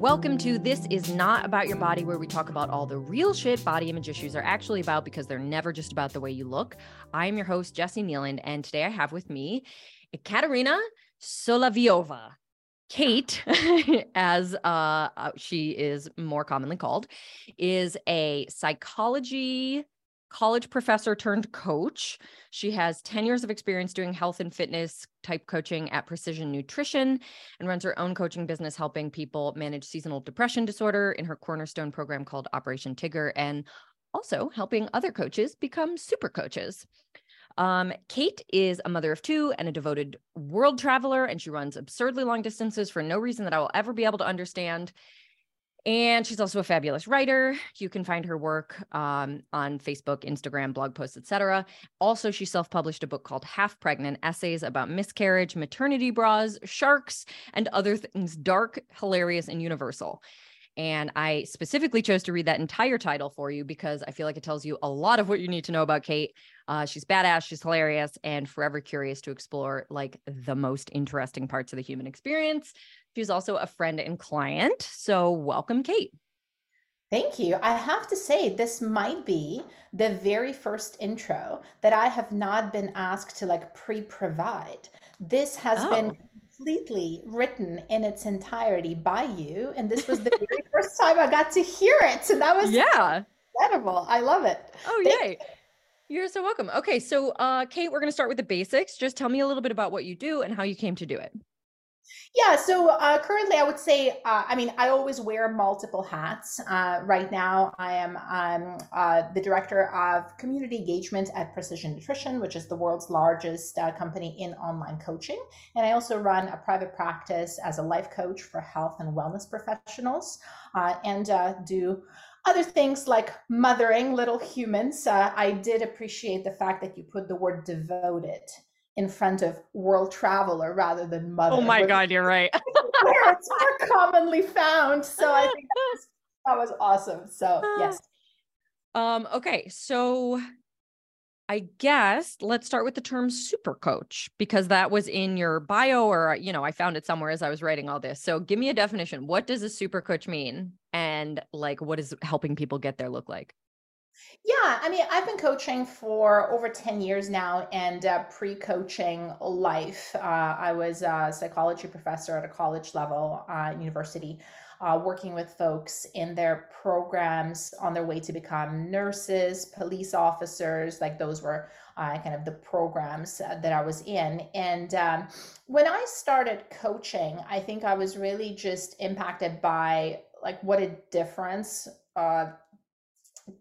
Welcome to This Is Not About Your Body, where we talk about all the real shit body image issues are actually about because they're never just about the way you look. I am your host, Jessi Kneeland, and today I have with me Katerina Solovieva. Kate, as uh, uh, she is more commonly called, is a psychology college professor turned coach. She has 10 years of experience doing health and fitness type coaching at Precision Nutrition and runs her own coaching business, helping people manage seasonal depression disorder in her cornerstone program called Operation Tigger, and also helping other coaches become super coaches. Um, Kate is a mother of two and a devoted world traveler, and she runs absurdly long distances for no reason that I will ever be able to understand. And she's also a fabulous writer. You can find her work um, on Facebook, Instagram, blog posts, etc. Also, she self-published a book called Half Pregnant: Essays about miscarriage, maternity bras, sharks, and other things dark, hilarious, and universal. And I specifically chose to read that entire title for you because I feel like it tells you a lot of what you need to know about Kate. Uh, she's badass, she's hilarious, and forever curious to explore like the most interesting parts of the human experience. She's also a friend and client. So, welcome, Kate. Thank you. I have to say, this might be the very first intro that I have not been asked to like pre provide. This has oh. been completely written in its entirety by you. And this was the very first time I got to hear it. So that was yeah incredible. I love it. Oh, Thank yay. You. You're so welcome. Okay, so uh, Kate, we're going to start with the basics. Just tell me a little bit about what you do and how you came to do it. Yeah, so uh, currently I would say, uh, I mean, I always wear multiple hats. Uh, right now, I am um, uh, the director of community engagement at Precision Nutrition, which is the world's largest uh, company in online coaching. And I also run a private practice as a life coach for health and wellness professionals uh, and do other things like mothering little humans. I did appreciate the fact that you put the word devoted in front of world traveler rather than mother. Oh my God, you're right. where it's more commonly found. So I think that was, that was awesome. So yes. Um, okay. So I guess let's start with the term super coach because that was in your bio or you know, I found it somewhere as I was writing all this. So give me a definition. What does a super coach mean? And like what is helping people get there look like? Yeah, I mean, I've been coaching for over 10 years now and uh, pre coaching life. Uh, I was a psychology professor at a college level uh, university, uh, working with folks in their programs on their way to become nurses, police officers. Like, those were uh, kind of the programs uh, that I was in. And um, when I started coaching, I think I was really just impacted by like what a difference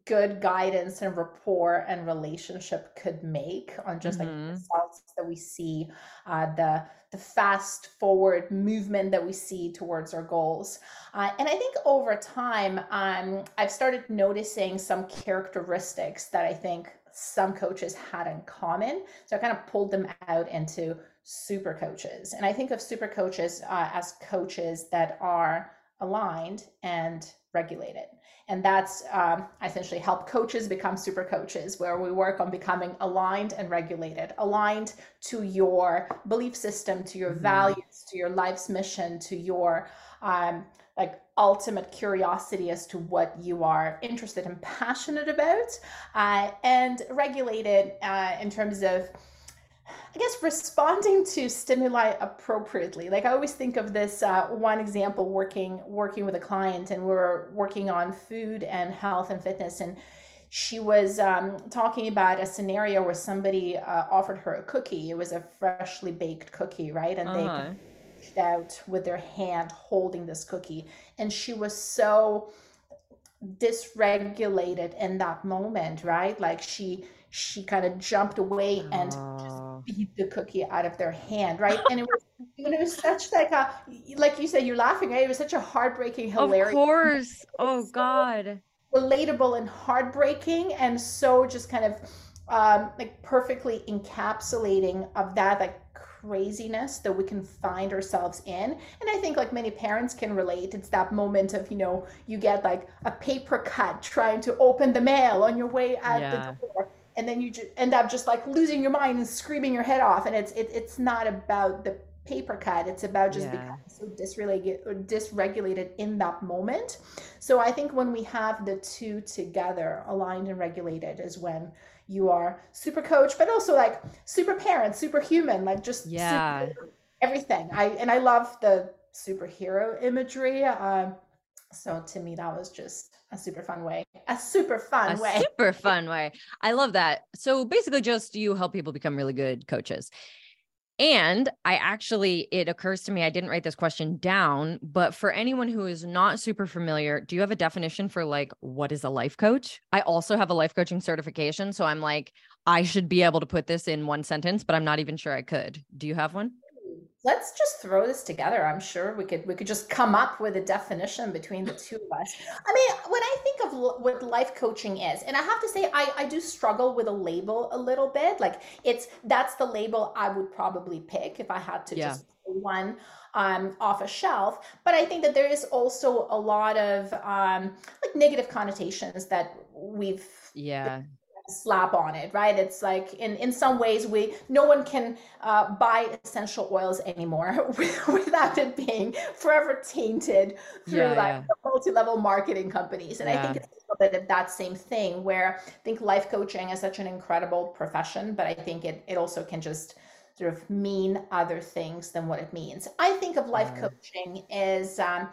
good guidance and rapport and relationship could make on just mm-hmm. like the results that we see uh, the the fast forward movement that we see towards our goals. Uh, and i think over time um, i've started noticing some characteristics that i think some coaches had in common. So i kind of pulled them out into super coaches. And i think of super coaches uh, as coaches that are aligned and regulated and that's um, essentially help coaches become super coaches where we work on becoming aligned and regulated aligned to your belief system to your mm-hmm. values to your life's mission to your um, like ultimate curiosity as to what you are interested and passionate about uh, and regulated uh, in terms of I guess responding to stimuli appropriately. Like I always think of this uh, one example working working with a client, and we are working on food and health and fitness, and she was um, talking about a scenario where somebody uh, offered her a cookie. It was a freshly baked cookie, right? And uh-huh. they reached out with their hand holding this cookie, and she was so dysregulated in that moment, right? Like she she kind of jumped away and beat the cookie out of their hand, right? And it was it was such like a like you said, you're laughing, right? It was such a heartbreaking, hilarious. Of course. Oh so God. Relatable and heartbreaking, and so just kind of um, like perfectly encapsulating of that like craziness that we can find ourselves in and i think like many parents can relate it's that moment of you know you get like a paper cut trying to open the mail on your way out yeah. the door and then you just end up just like losing your mind and screaming your head off and it's it, it's not about the paper cut. It's about just yeah. becoming so dysregulated, dysregulated in that moment. So I think when we have the two together, aligned and regulated, is when you are super coach, but also like super parent, super human, like just yeah, everything. I and I love the superhero imagery. Um, so to me, that was just a super fun way, a super fun a way, super fun way. I love that. So basically, just you help people become really good coaches. And I actually, it occurs to me, I didn't write this question down, but for anyone who is not super familiar, do you have a definition for like what is a life coach? I also have a life coaching certification. So I'm like, I should be able to put this in one sentence, but I'm not even sure I could. Do you have one? Let's just throw this together i'm sure we could we could just come up with a definition between the two of us i mean when i think of what life coaching is and i have to say i i do struggle with a label a little bit like it's that's the label i would probably pick if i had to yeah. just one um, off a shelf. But I think that there is also a lot of um, like negative connotations that we've yeah slap on it right it's like in in some ways we no one can uh, buy essential oils anymore without it being forever tainted through yeah, like yeah. multi-level marketing companies and yeah. i think it's a little bit of that same thing where i think life coaching is such an incredible profession but i think it it also can just sort of mean other things than what it means i think of life coaching as um,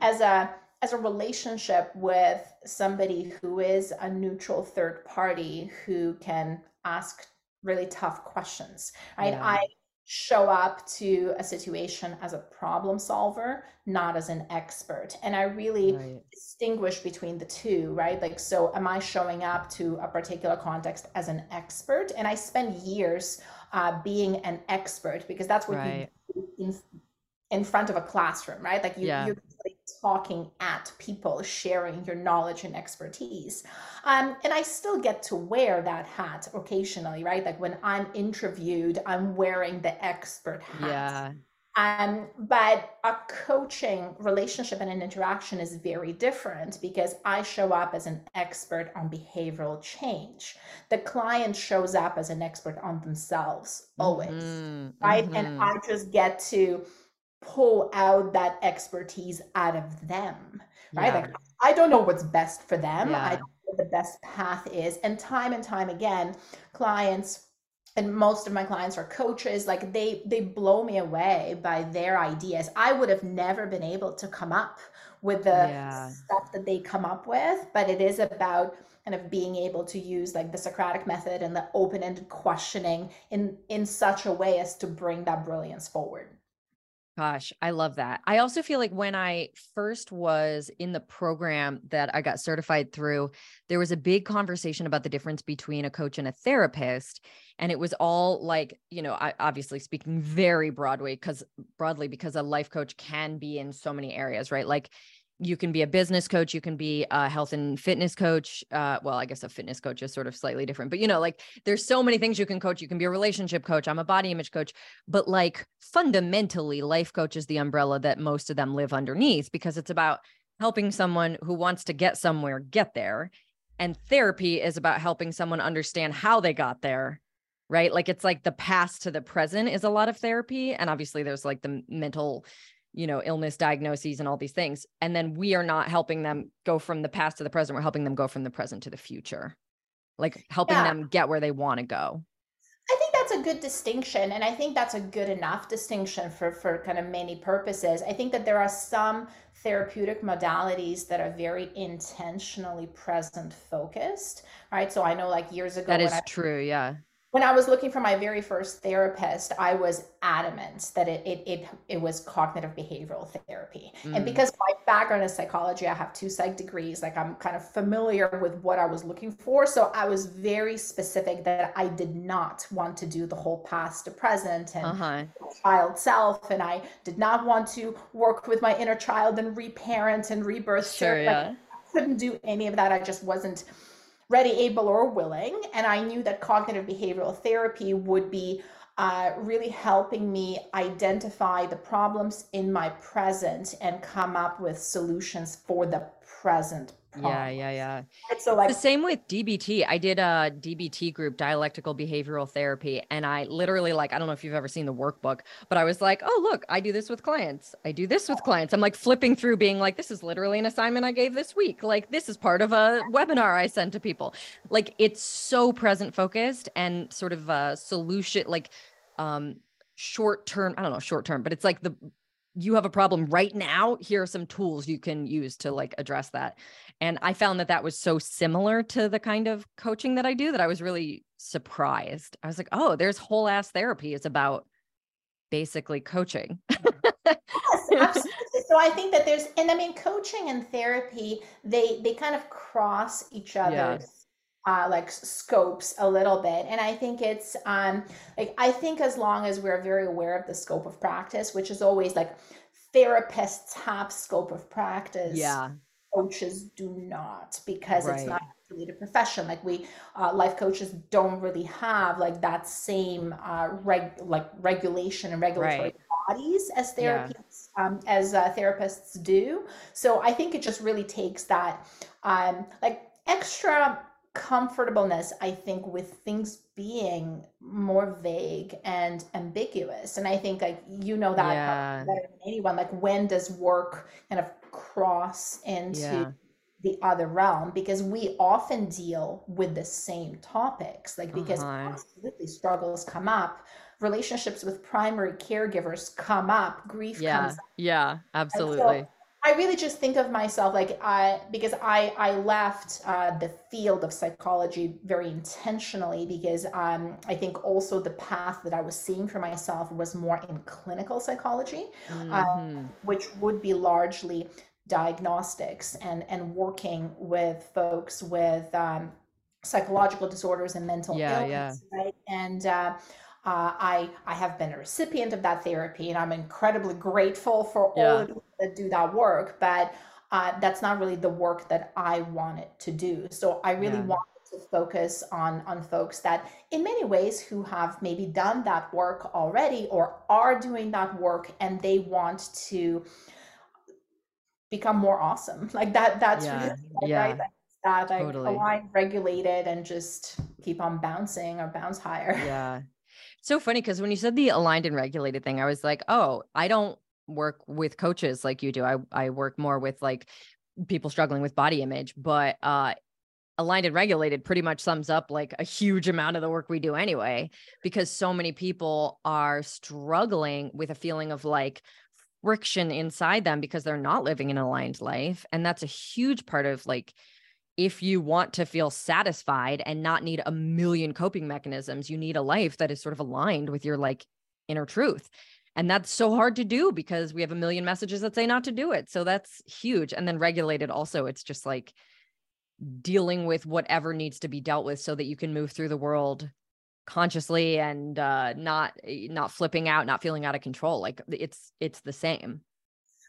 as a as a relationship with somebody who is a neutral third party who can ask really tough questions right yeah. i show up to a situation as a problem solver not as an expert and i really right. distinguish between the two right like so am i showing up to a particular context as an expert and i spend years uh, being an expert because that's what right. you do in, in front of a classroom right like you, yeah. Talking at people, sharing your knowledge and expertise. Um, and I still get to wear that hat occasionally, right? Like when I'm interviewed, I'm wearing the expert hat. Yeah. Um, but a coaching relationship and an interaction is very different because I show up as an expert on behavioral change. The client shows up as an expert on themselves always, mm-hmm. right? Mm-hmm. And I just get to pull out that expertise out of them right yeah. like i don't know what's best for them yeah. i don't know what the best path is and time and time again clients and most of my clients are coaches like they they blow me away by their ideas i would have never been able to come up with the yeah. stuff that they come up with but it is about kind of being able to use like the socratic method and the open-ended questioning in in such a way as to bring that brilliance forward Gosh, I love that. I also feel like when I first was in the program that I got certified through, there was a big conversation about the difference between a coach and a therapist. And it was all like, you know, I obviously speaking very broadly because broadly because a life coach can be in so many areas, right? Like you can be a business coach you can be a health and fitness coach uh, well i guess a fitness coach is sort of slightly different but you know like there's so many things you can coach you can be a relationship coach i'm a body image coach but like fundamentally life coach is the umbrella that most of them live underneath because it's about helping someone who wants to get somewhere get there and therapy is about helping someone understand how they got there right? Like it's like the past to the present is a lot of therapy and obviously there's like the mental you know illness diagnoses and all these things. And then we are not helping them go from the past to the present. We're helping them go from the present to the future. Like helping yeah. them get where they want to go. I think that's a good distinction and i think that's a good enough distinction for for kind of many purposes. I think that there are some therapeutic modalities that are very intentionally present focused right? So i know like years ago that is I, true yeah when I was looking for my very first therapist, I was adamant that it it it, it was cognitive behavioral therapy. Mm. And because my background is psychology, I have two psych degrees, like I'm kind of familiar with what I was looking for. So I was very specific that I did not want to do the whole past to present and uh-huh. child self. And I did not want to work with my inner child and reparent and rebirth. Sure, yeah. I couldn't do any of that. I just wasn't ready, able, or willing. And I knew that cognitive behavioral therapy would be uh, really helping me identify the problems in my present and come up with solutions for the present yeah yeah yeah. so like the same with dbt i did a dbt group dialectical behavioral therapy and i literally like i don't know if you've ever seen the workbook but i was like oh look i do this with clients. I do this with clients. I'm like flipping through being like this is literally an assignment i gave this week. Like this is part of a webinar i sent to people. Like it's so present focused and sort of a solution like um short term i don't know short term but it's like the you have a problem right now here are some tools you can use to like address that and i found that that was so similar to the kind of coaching that i do that i was really surprised i was like oh there's whole ass therapy is about basically coaching mm. yes, absolutely. so i think that there's and i mean coaching and therapy they they kind of cross each other's yeah. Uh, like scopes a little bit and i think it's um like i think as long as we're very aware of the scope of practice which is always like therapists have scope of practice yeah coaches do not because right. it's not really a profession like we uh, life coaches don't really have like that same uh reg like regulation and regulatory right. bodies as therapists yeah. um, as uh, therapists do so i think it just really takes that um like extra comfortableness i think with things being more vague and ambiguous and i think like you know that yeah. better than anyone like when does work kind of cross into yeah. the other realm because we often deal with the same topics like because uh-huh. absolutely struggles come up relationships with primary caregivers come up grief yeah comes up. yeah absolutely I really just think of myself like I because I I left uh, the field of psychology very intentionally because um, I think also the path that I was seeing for myself was more in clinical psychology, um, mm-hmm. which would be largely diagnostics and and working with folks with um, psychological disorders and mental yeah, illness, yeah. right? And uh, uh, I I have been a recipient of that therapy, and I'm incredibly grateful for yeah. all of you that do that work. But uh, that's not really the work that I wanted to do. So I really yeah. wanted to focus on on folks that, in many ways, who have maybe done that work already or are doing that work, and they want to become more awesome. Like that. That's yeah. really yeah. right. That like totally. align, regulated, and just keep on bouncing or bounce higher. Yeah so funny because when you said the aligned and regulated thing, I was like, oh, I don't work with coaches like you do. I I work more with like people struggling with body image, but uh aligned and regulated pretty much sums up like a huge amount of the work we do anyway because so many people are struggling with a feeling of like friction inside them because they're not living an aligned life and that's a huge part of like if you want to feel satisfied and not need a million coping mechanisms, you need a life that is sort of aligned with your like inner truth. And that's so hard to do because we have a million messages that say not to do it. So that's huge. And then regulated also, it's just like dealing with whatever needs to be dealt with so that you can move through the world consciously and uh not eh, not flipping out not feeling out of control like it's it's the same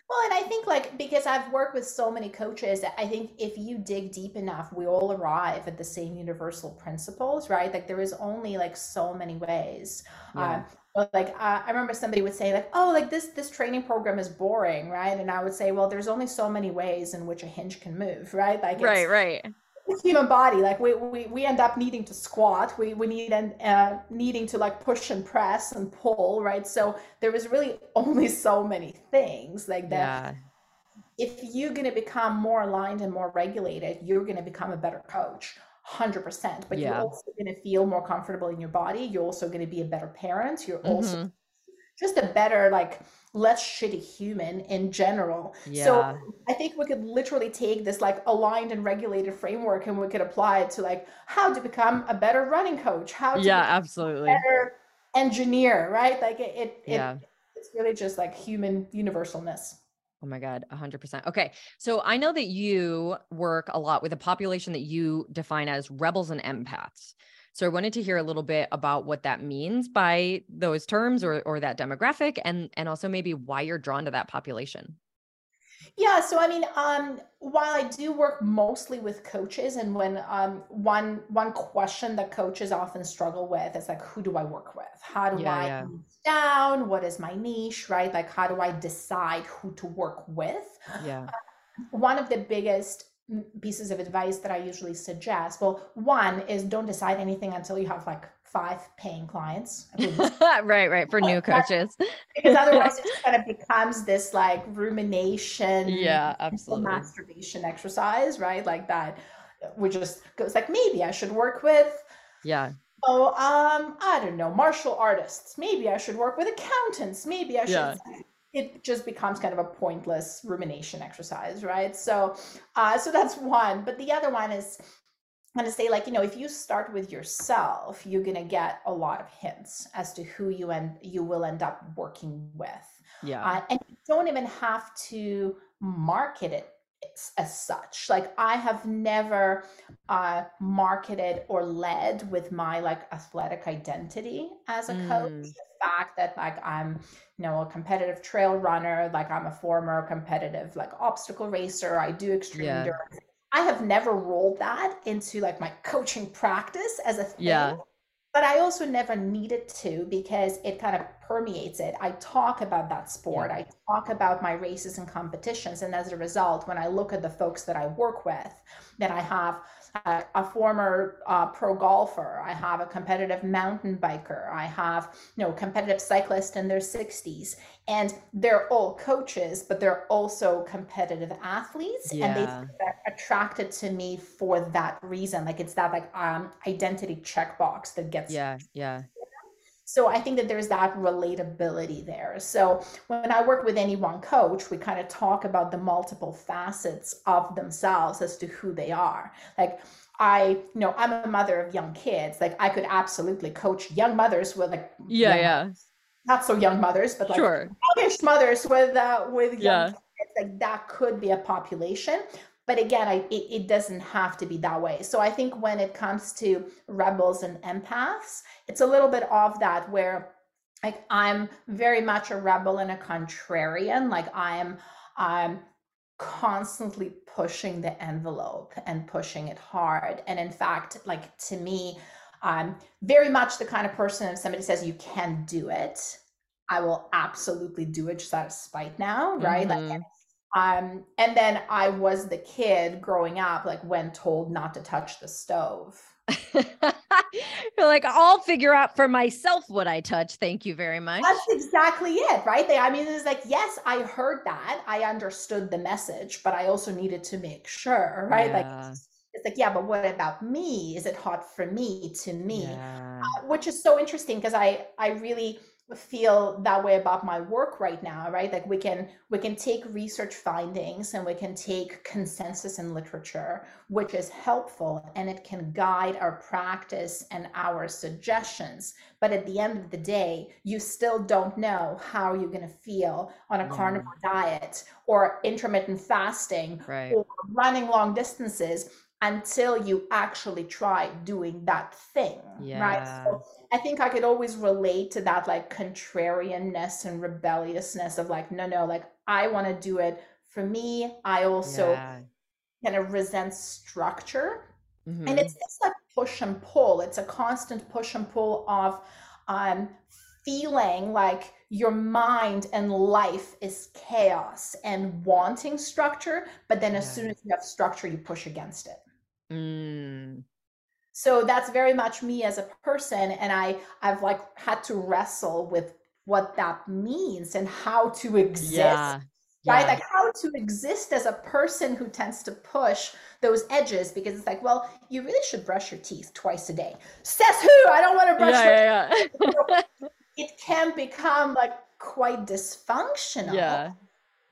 well, and I think like because I've worked with so many coaches, I think if you dig deep enough, we all arrive at the same universal principles, right? Like there is only like so many ways. Yeah. Uh, like uh, I remember somebody would say like, "Oh, like this this training program is boring," right? And I would say, "Well, there's only so many ways in which a hinge can move, right?" Like right, right human body like we, we we end up needing to squat we we need and uh, needing to like push and press and pull right so there is really only so many things like that yeah. if you're going to become more aligned and more regulated you're going to become a better coach 100% but yeah. you're also going to feel more comfortable in your body you're also going to be a better parent you're mm-hmm. also just a better like less shitty human in general. Yeah. So I think we could literally take this like aligned and regulated framework and we could apply it to like how to become a better running coach, how to yeah, absolutely better engineer, right? Like it, it, yeah. It, it's really just like human universalness. Oh my God, 100%. Okay. So I know that you work a lot with a population that you define as rebels and empaths. So I wanted to hear a little bit about what that means by those terms or or that demographic and and also maybe why you're drawn to that population. Yeah, so I mean, um, while I do work mostly with coaches, and when um, one one question that coaches often struggle with is like, who do I work with? How do yeah, I yeah. down? What is my niche? Right? Like, how do I decide who to work with? Yeah. one of the biggest pieces of advice that I usually suggest. Well, one is don't decide anything until you have like five paying clients. right, right. For new coaches. because otherwise it just kind of becomes this like rumination. Yeah, absolutely. Masturbation exercise, right? Like that. We just goes like maybe I should work with yeah oh um i don't know martial artists maybe i should work with accountants maybe i should yeah. It just becomes kind of a pointless rumination exercise right? So uh so that's one but the other one is I'm going to say like you know if you start with yourself you're going to get a lot of hints as to who you and you will end up working with. Yeah. Uh, and you don't even have to market it as such. Like i have never uh, marketed or led with my like athletic identity as a mm. coach fact that like i'm you know a competitive trail runner like i'm a former competitive like obstacle racer i do extreme yeah. endurance i have never rolled that into like my coaching practice as a thing yeah but I also never needed to because it kind of permeates it. I talk about that sport. Yeah. I talk about my races and competitions. And as a result, when I look at the folks that I work with, that I have a, a former uh, pro golfer, I have a competitive mountain biker, I have you know competitive cyclist in their 60s, and they're all coaches, but they're also competitive athletes, yeah. and they are attracted to me for that reason. Like it's that like um identity checkbox that gets yeah yeah so I think that there's that relatability there. So when I work with any one coach, we kind of talk about the multiple facets of themselves as to who they are. Like I, you know, I'm a mother of young kids. Like I could absolutely coach young mothers with like yeah, yeah. Not so young mothers, but like sure. youngish mothers with uh with young yeah. kids. Like that could be a population but again I, it, it, doesn't have to be that way. So i think when it comes to rebels and empaths it's a little bit of that where like i'm very much a rebel and a contrarian. Like i'm i'm constantly pushing the envelope and pushing it hard. And in fact like to me i'm very much the kind of person if somebody says you can do it i will absolutely do it just out of spite now right? Mm-hmm. like um, and then I was the kid growing up, like when told not to touch the stove. You're like, I'll figure out for myself what I touch. Thank you very much. That's exactly it, right? They, I mean, it's like, yes, I heard that. I understood the message, but I also needed to make sure, right? Yeah. Like, it's like, yeah, but what about me? Is it hot for me to me? Yeah. Uh, which is so interesting because I, I really, feel that way about my work right now right like we can we can take research findings and we can take consensus in literature which is helpful and it can guide our practice and our suggestions but at the end of the day you still don't know how you're going to feel on a yeah. carnivore diet or intermittent fasting right. or running long distances until you actually try doing that thing yeah. right so i think i could always relate to that like contrarianness and rebelliousness of like no no like i want to do it for me i also yeah. kind of resent structure mm-hmm. and it's it's like push and pull it's a constant push and pull of um feeling like your mind and life is chaos and wanting structure but then as soon as you have structure you push against it Mm. So that's very much me as a person. And I, I've like had to wrestle with what that means and how to exist. Yeah. Right? Like how to exist as a person who tends to push those edges because it's like, well, you really should brush your teeth twice a day. Says who? I don't want to brush yeah, yeah, yeah. it can become like quite dysfunctional yeah.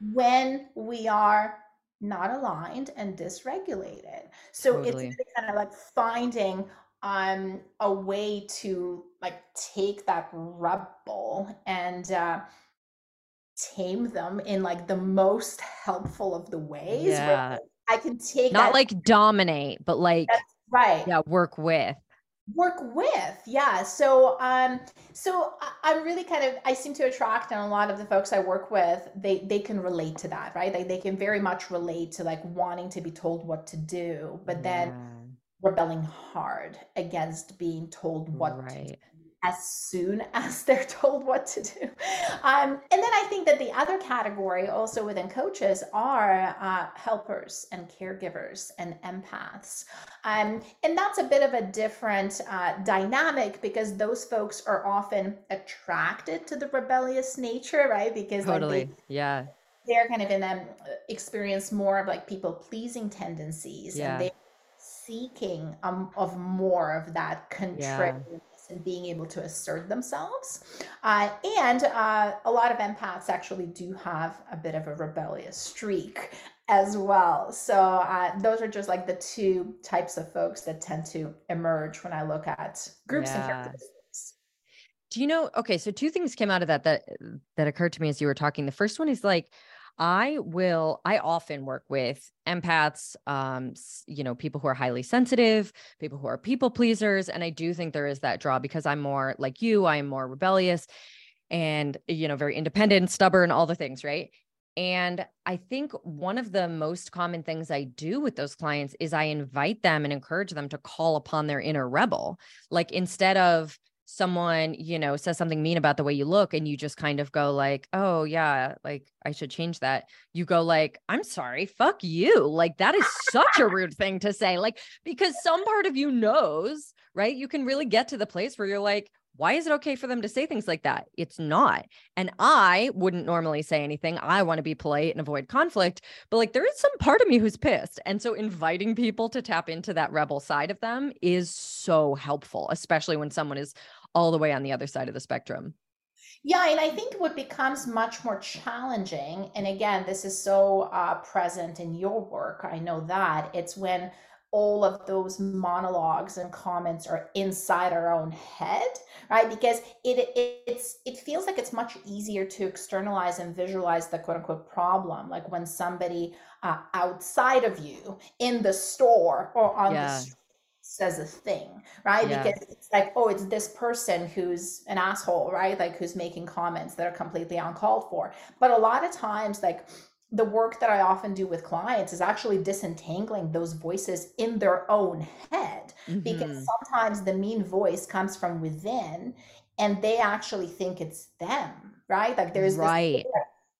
when we are not aligned and dysregulated. So totally. it's kind of like finding um a way to like take that rebel and uh tame them in like the most helpful of the ways. Yeah. I can take not that- like dominate, but like right. Yeah, work with work with yeah so um so i'm really kind of i seem to attract and a lot of the folks i work with they they can relate to that right like they can very much relate to like wanting to be told what to do but then yeah. rebelling hard against being told what right. As soon as they're told what to do. Um, and then I think that the other category also within coaches are uh, helpers and caregivers and empaths. Um, and that's a bit of a different uh, dynamic because those folks are often attracted to the rebellious nature, right? Because totally, like they, yeah. They're kind of in them uh, experience more of like people pleasing tendencies yeah. and they're seeking um, of more of that control. Yeah and being able to assert themselves. Uh, and uh, a lot of empaths actually do have a bit of a rebellious streak as well. So uh, those are just like the two types of folks that tend to emerge when I look at groups yeah. and characteristics. Do you know? Okay, so two things came out of that that that occurred to me as you were talking. The first one is like I will, I often work with empaths, um, you know, people who are highly sensitive, people who are people pleasers. And I do think there is that draw because I'm more like you, I am more rebellious and, you know, very independent, stubborn, all the things, right? And I think one of the most common things I do with those clients is I invite them and encourage them to call upon their inner rebel. Like instead of, someone you know says something mean about the way you look and you just kind of go like oh yeah like i should change that you go like i'm sorry fuck you like that is such a rude thing to say like because some part of you knows right you can really get to the place where you're like why is it okay for them to say things like that? It's not. And I wouldn't normally say anything. I want to be polite and avoid conflict, but like there is some part of me who's pissed. And so inviting people to tap into that rebel side of them is so helpful, especially when someone is all the way on the other side of the spectrum. Yeah, and I think what becomes much more challenging, and again, this is so uh, present in your work, I know that, it's when all of those monologues and comments are inside our own head right because it, it it's it feels like it's much easier to externalize and visualize the quote unquote problem like when somebody uh, outside of you in the store or on yeah. the street says a thing, right? Yeah. Because it's like, oh, it's this person who's an asshole, right? Like who's making comments that are completely uncalled for. But a lot of times, like the work that I often do with clients is actually disentangling those voices in their own head mm-hmm. because sometimes the mean voice comes from within and they actually think it's them, right? Like there's right. this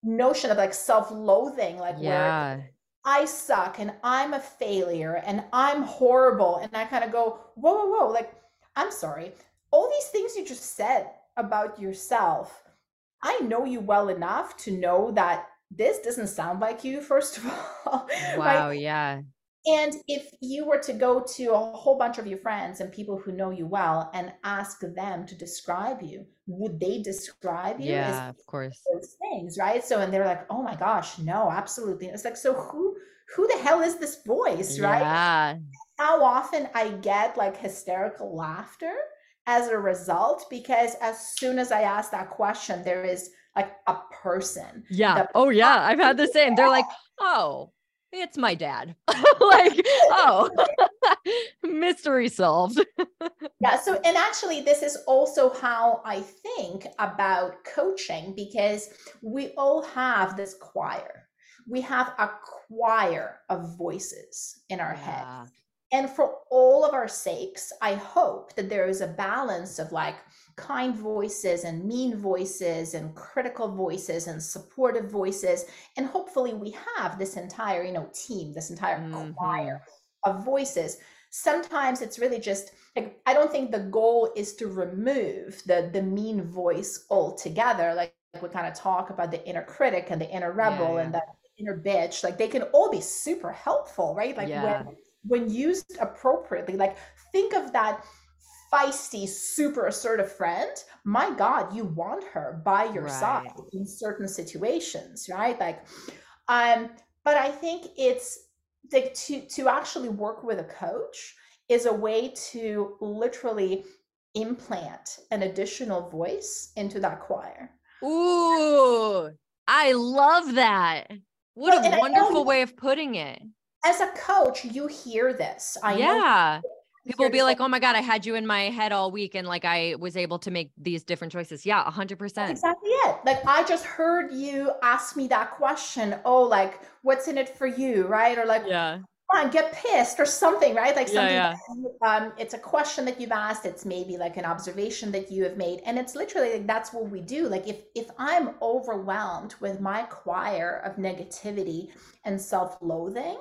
notion of like self-loathing, like yeah. where I suck and I'm a failure and I'm horrible. And I kind of go, whoa, whoa, whoa. Like, I'm sorry. All these things you just said about yourself, I know you well enough to know that this doesn't sound like you, first of all. Wow. right? Yeah. And if you were to go to a whole bunch of your friends and people who know you well and ask them to describe you, would they describe you? Yeah, of course. Those things, right? So, and they're like, oh my gosh, no, absolutely. It's like, so who, who the hell is this voice, right? Yeah. How often I get like hysterical laughter as a result, because as soon as I ask that question, there is like a person. Yeah. Oh, yeah. I've had the same. They're like, oh, it's my dad. like, oh, mystery solved. yeah. So, and actually, this is also how I think about coaching because we all have this choir. We have a choir of voices in our yeah. head. And for all of our sakes, I hope that there is a balance of like, kind voices and mean voices and critical voices and supportive voices and hopefully we have this entire you know team this entire mm-hmm. choir of voices sometimes it's really just like i don't think the goal is to remove the the mean voice altogether like, like we kind of talk about the inner critic and the inner rebel yeah, yeah. and the inner bitch like they can all be super helpful right like yeah. when when used appropriately like think of that feisty, super assertive friend, my God, you want her by your right. side in certain situations, right? Like, um, but I think it's like to to actually work with a coach is a way to literally implant an additional voice into that choir. Ooh, I love that. What a wonderful way of putting it. As a coach, you hear this. I yeah. know people will be like, "Oh my god, I had you in my head all week, and like I was able to make these different choices." Yeah, hundred percent. Exactly it. Like I just heard you ask me that question. Oh, like what's in it for you, right? Or like, yeah, on, get pissed or something, right? Like something. Yeah, yeah. um, it's a question that you've asked. It's maybe like an observation that you have made, and it's literally like that's what we do. Like if if I'm overwhelmed with my choir of negativity and self-loathing,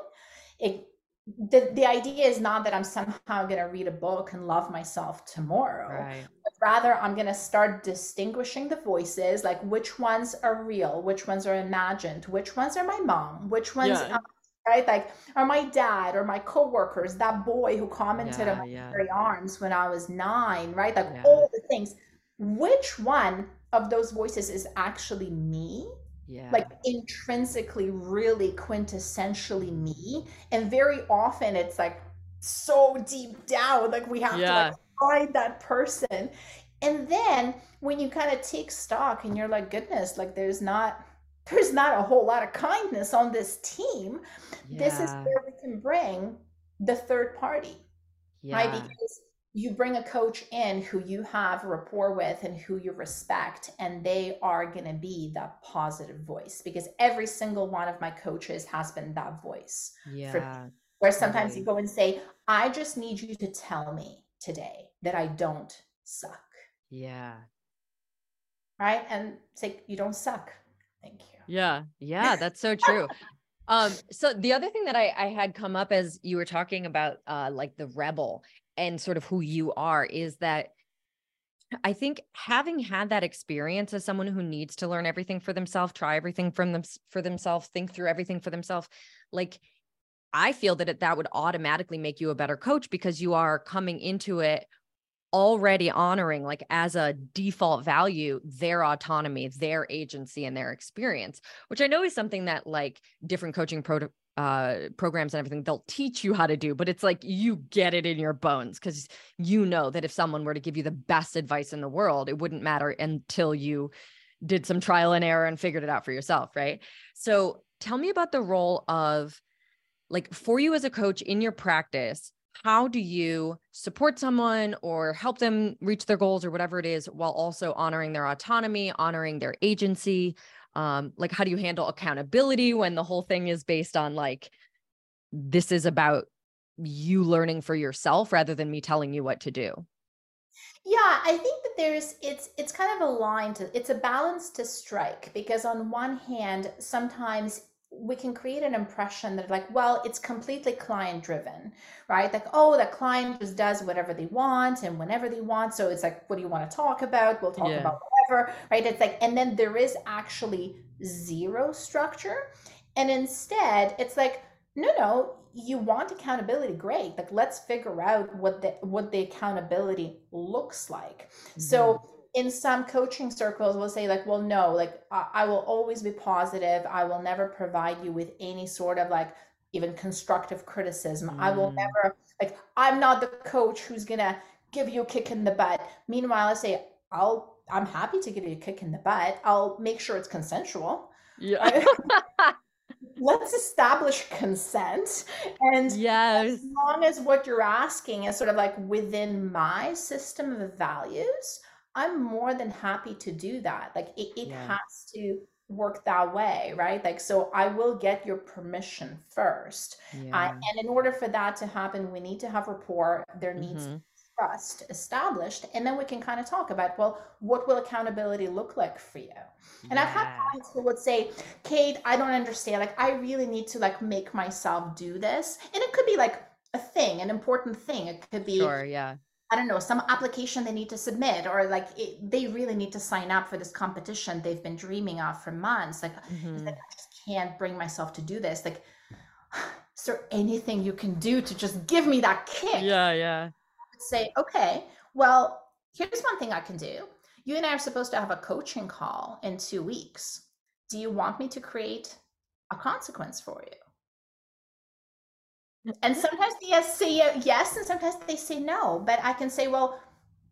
it the, the idea is not that I'm somehow going to read a book and love myself tomorrow. Right. But rather, I'm going to start distinguishing the voices like which ones are real, which ones are imagined, which ones are my mom, which ones yeah um, right? Like, or my dad or my coworkers, that boy who commented yeah, on my yeah. arms when I was nine, right? Like all the things. Which one of those voices is actually me? Yeah. Like intrinsically, really quintessentially me. And very often it's like so deep down, like we have yeah. to like find that person. And then when you kind of take stock and you're like, goodness, like there's not there's not a whole lot of kindness on this team. Yeah. This is where we can bring the third party, yeah. right? Because you bring a coach in who you have rapport with and who you respect, and they are going to be that positive voice because every single one of my coaches has been that voice. Yeah. where sometimes right. you go and say, I just need you to tell me today that I don't suck. Yeah. Right. And say, you don't suck. Thank you. Yeah. Yeah. That's so true. Um, so the other thing that I, I had come up as you were talking about uh like the rebel and sort of who you are is that I think having had that experience as someone who needs to learn everything for themselves, try everything from them for themselves, think through everything for themselves, like I feel that it, that would automatically make you a better coach because you are coming into it already honoring like as a default value their autonomy their agency and their experience which i know is something that like different coaching pro- uh, programs and everything they'll teach you how to do but it's like you get it in your bones because you know that if someone were to give you the best advice in the world it wouldn't matter until you did some trial and error and figured it out for yourself right? So tell me about the role of like for you as a coach in your practice how do you support someone or help them reach their goals or whatever it is while also honoring their autonomy honoring their agency? Um like how do you handle accountability when the whole thing is based on like this is about you learning for yourself rather than me telling you what to do? Yeah i think that there's it's it's kind of a line to it's a balance to strike because on one hand sometimes we can create an impression that like well it's completely client driven right? Like oh the client just does whatever they want and whenever they want. So it's like what do you want to talk about? We'll talk yeah. about whatever right? It's like and then there is actually zero structure. And instead it's like no no you want accountability great. Like let's figure out what the what the accountability looks like. Mm-hmm. so in some coaching circles will say like well no like I, I will always be positive. I will never provide you with any sort of like even constructive criticism. Mm. i will mm. never like i'm not the coach who's gonna give you a kick in the butt. Meanwhile i say i'll i'm happy to give you a kick in the butt. I'll make sure it's consensual. Yeah. Let's establish consent. And yes. as long as what you're asking is sort of like within my system of values I'm more than happy to do that. Like it, it yeah. has to work that way, right? Like, so I will get your permission first. Yeah. Uh, and in order for that to happen, we need to have rapport. There needs mm-hmm. trust established. And then we can kind of talk about, well, what will accountability look like for you? And yeah. I've had clients who would say, Kate, I don't understand. Like, I really need to like make myself do this. And it could be like a thing, an important thing. It could be, sure, yeah I don't know, some application they need to submit, or like it, they really need to sign up for this competition they've been dreaming of for months. Like, mm-hmm. like, I just can't bring myself to do this. Like, is there anything you can do to just give me that kick? Yeah, yeah. Say, okay, well, here's one thing I can do. You and I are supposed to have a coaching call in two weeks. Do you want me to create a consequence for you? And sometimes they say yes, and sometimes they say no. But I can say, well,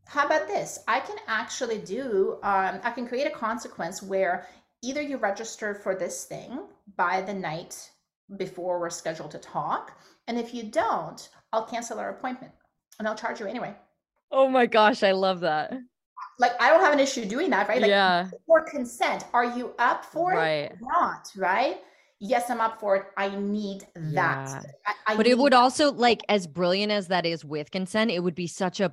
how about this? I can actually do, um, I can create a consequence where either you register for this thing by the night before we're scheduled to talk. And if you don't, I'll cancel our appointment and I'll charge you anyway. Oh my gosh, I love that. Like I don't have an issue doing that, right? Like yeah. for consent. Are you up for right. it? Not, right? Yes i'm up for it i need that yeah. I, I but it would that. also like as brilliant as that is with consent it would be such a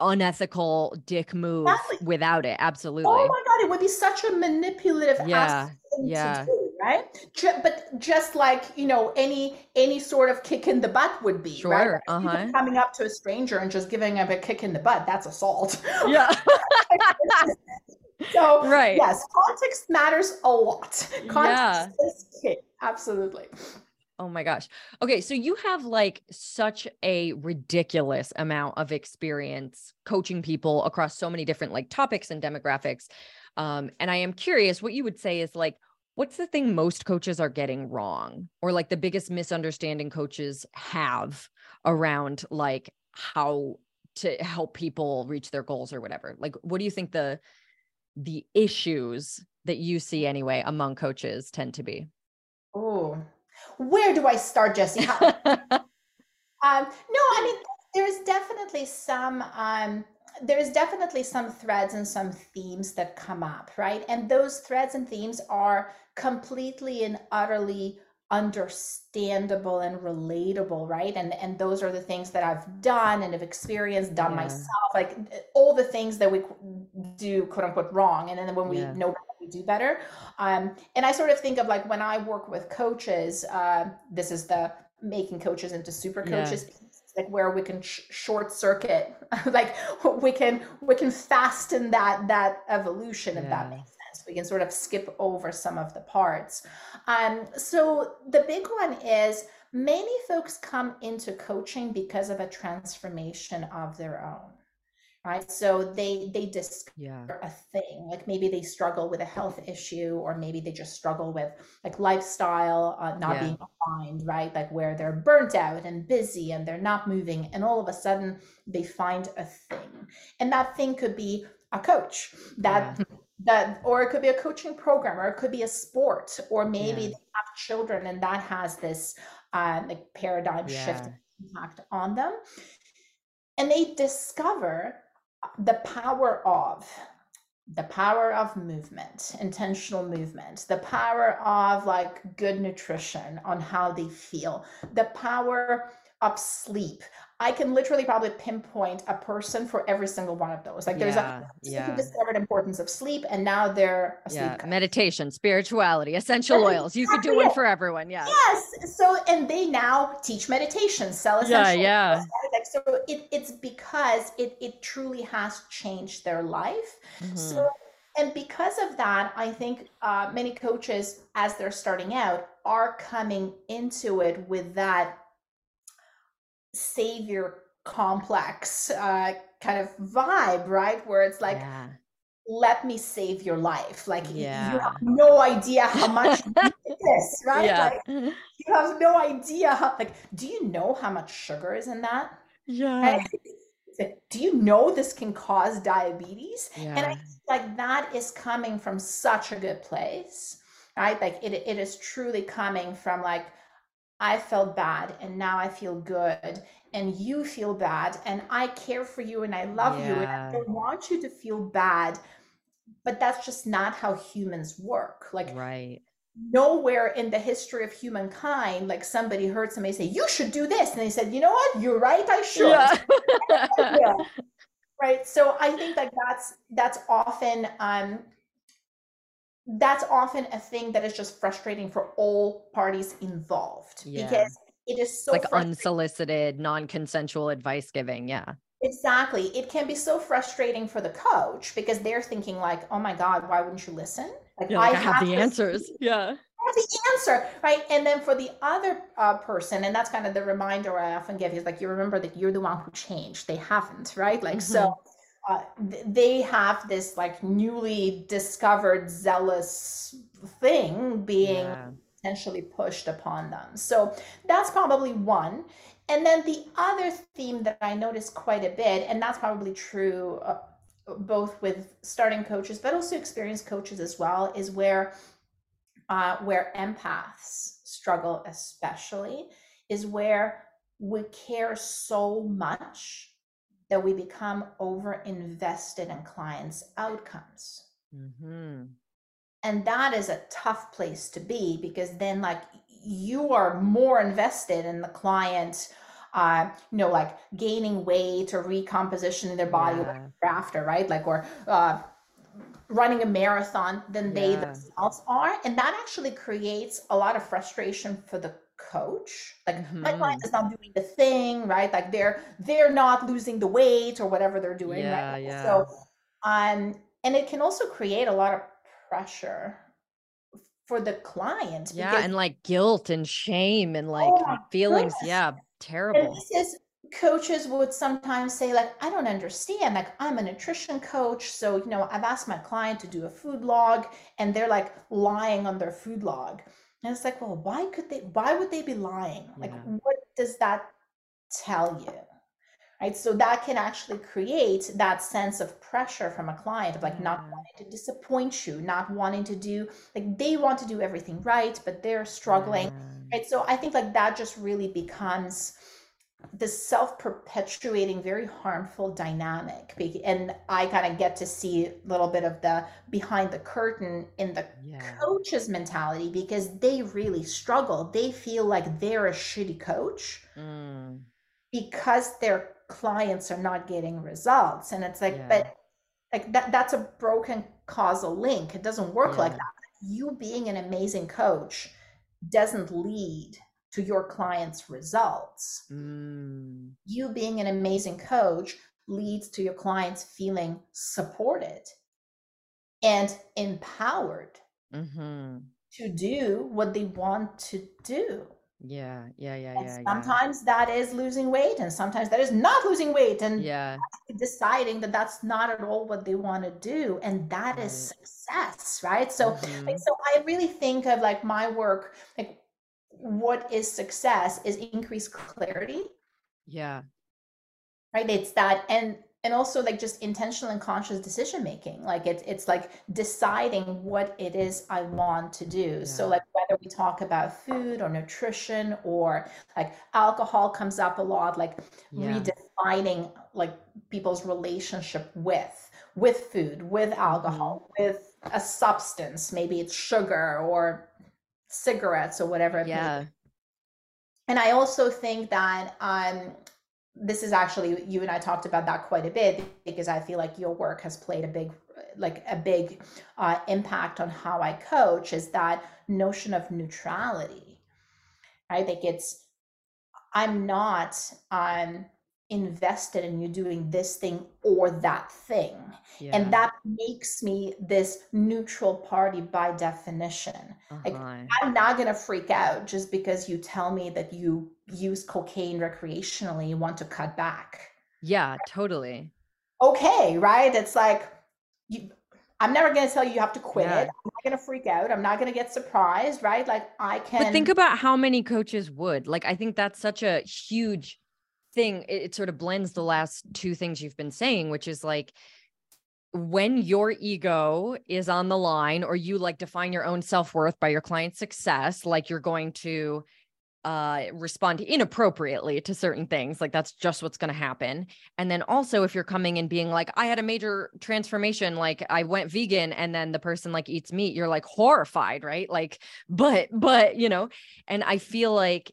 unethical dick move exactly. without it absolutely oh my god it would be such a manipulative yeah yeah do, right but just like you know any any sort of kick in the butt would be sure right? uh-huh. coming up to a stranger and just giving him a kick in the butt that's assault yeah so right yes context matters a lot context yeah. is key absolutely Oh my gosh. Okay. So you have like such a ridiculous amount of experience coaching people across so many different like topics and demographics. Um, and I am curious what you would say is like, what's the thing most coaches are getting wrong or like the biggest misunderstanding coaches have around like how to help people reach their goals or whatever? Like, what do you think the, the issues that you see anyway among coaches tend to be? Oh, where do I start, Jessi? um, no, I mean, there's definitely some. Um, there's definitely some threads and some themes that come up, right? And those threads and themes are completely and utterly understandable and relatable right and and those are the things that i've done and have experienced done yeah. myself like all the things that we do quote unquote wrong and then when we yeah. know we do better um and i sort of think of like when i work with coaches uh this is the making coaches into super coaches yeah like where we can sh- short circuit like we can we can fasten that that evolution yeah. if that makes sense we can sort of skip over some of the parts um, so the big one is many folks come into coaching because of a transformation of their own right so they they discover yeah. a thing like maybe they struggle with a health issue or maybe they just struggle with like lifestyle uh, not yeah. being aligned right like where they're burnt out and busy and they're not moving and all of a sudden they find a thing and that thing could be a coach that yeah. That or it could be a coaching program or it could be a sport or maybe they have children and that has this uh, like paradigm shift impact on them. And they discover the power of the power of movement intentional movement the power of like good nutrition on how they feel the power of sleep I can literally probably pinpoint a person for every single one of those. Like there's yeah, a yeah. discovered importance of sleep and now they're a yeah. meditation, spirituality, essential oils. You could do one for everyone. Yeah. Yes. So and they now teach meditation, sell essential yeah, yeah. So it, it's because it it truly has changed their life. Mm-hmm. So and because of that, I think uh, many coaches, as they're starting out, are coming into it with that savior complex uh, kind of vibe, right? Where it's like, yeah. let me save your life. Like yeah. you have no idea how much this, right? Yeah. Like, you have no idea how like, do you know how much sugar is in that? Yeah. Do you know this can cause diabetes? Yeah. And I like that is coming from such a good place, right? Like it, it is truly coming from like I felt bad and now I feel good and you feel bad and I care for you and I love yeah. you and I don't want you to feel bad. But that's just not how humans work. Like right. nowhere in the history of humankind, like somebody heard somebody say, You should do this. And they said, You know what? You're right, I should. Yeah. right. So I think that that's that's often um that's often a thing that is just frustrating for all parties involved yeah. because it is so like unsolicited non-consensual advice giving yeah. Exactly. It can be so frustrating for the coach because they're thinking like oh my god why wouldn't you listen? Like, yeah, like I, I, have, the answers. yeah. The answer right? And then for the other uh, person and that's kind of the reminder i often give is like you remember that you're the one who changed. They haven't right? Like mm-hmm. so uh, they have this like newly discovered zealous thing being yeah. potentially pushed upon them. So that's probably one. And then the other theme that I notice quite a bit, and that's probably true uh, both with starting coaches, but also experienced coaches as well, is where uh, where empaths struggle, especially, is where we care so much that we become over invested in clients' outcomes. Mm-hmm. and that is a tough place to be because then like you are more invested in the client uh, you know, like gaining weight or recomposition in their body yeah. after, right? Like, or uh, running a marathon than they themselves are. And that actually creates a lot of frustration for the coach. Like mm-hmm. my client is not doing the thing, right? Like they're they're not losing the weight or whatever they're doing. Yeah, right? yeah. So um and it can also create a lot of pressure for the client. Yeah, because, and like guilt and shame and like oh feelings. Goodness. Yeah, terrible. And this is coaches would sometimes say like i don't understand like i'm a nutrition coach so you know i've asked my client to do a food log and they're like lying on their food log and it's like well why could they why would they be lying like yeah. what does that tell you right so that can actually create that sense of pressure from a client of like yeah. not wanting to disappoint you not wanting to do like they want to do everything right but they're struggling yeah. right so i think like that just really becomes this self-perpetuating very harmful dynamic and i kind of get to see a little bit of the behind the curtain in the yeah. coach's mentality because they really struggle they feel like they're a shitty coach mm. because their clients are not getting results and it's like yeah. but like that that's a broken causal link it doesn't work yeah. like that you being an amazing coach doesn't lead to your client's results. Mm. You being an amazing coach leads to your clients feeling supported and empowered mm-hmm. to do what they want to do. Yeah, yeah, yeah, and yeah. Sometimes yeah. that is losing weight, and sometimes that is not losing weight, and yeah, deciding that that's not at all what they want to do, and that right. is success, right? So, mm-hmm. like, so I really think of like my work, like what is success is increased clarity yeah right it's that and and also like just intentional and conscious decision making like it's it's like deciding what it is i want to do yeah. so like whether we talk about food or nutrition or like alcohol comes up a lot like yeah. redefining like people's relationship with with food with alcohol mm-hmm. with a substance maybe it's sugar or cigarettes or whatever. Yeah. And I also think that um, this is actually you and I talked about that quite a bit because I feel like your work has played a big like a big uh, impact on how I coach is that notion of neutrality. I think it's I'm not um invested in you doing this thing or that thing. Yeah. And that makes me this neutral party by definition. Uh-huh. Like I'm not going to freak out just because you tell me that you use cocaine recreationally, you want to cut back. Yeah, totally. Okay, right? It's like you I'm never going to tell you you have to quit yeah. it. I'm not going to freak out. I'm not going to get surprised, right? Like I can But think about how many coaches would. Like I think that's such a huge thing it, it sort of blends the last two things you've been saying which is like when your ego is on the line or you like define your own self-worth by your client's success like you're going to uh respond inappropriately to certain things like that's just what's going to happen. And then also if you're coming and being like i had a major transformation like i went vegan and then the person like eats meat you're like horrified right? Like but but you know? And i feel like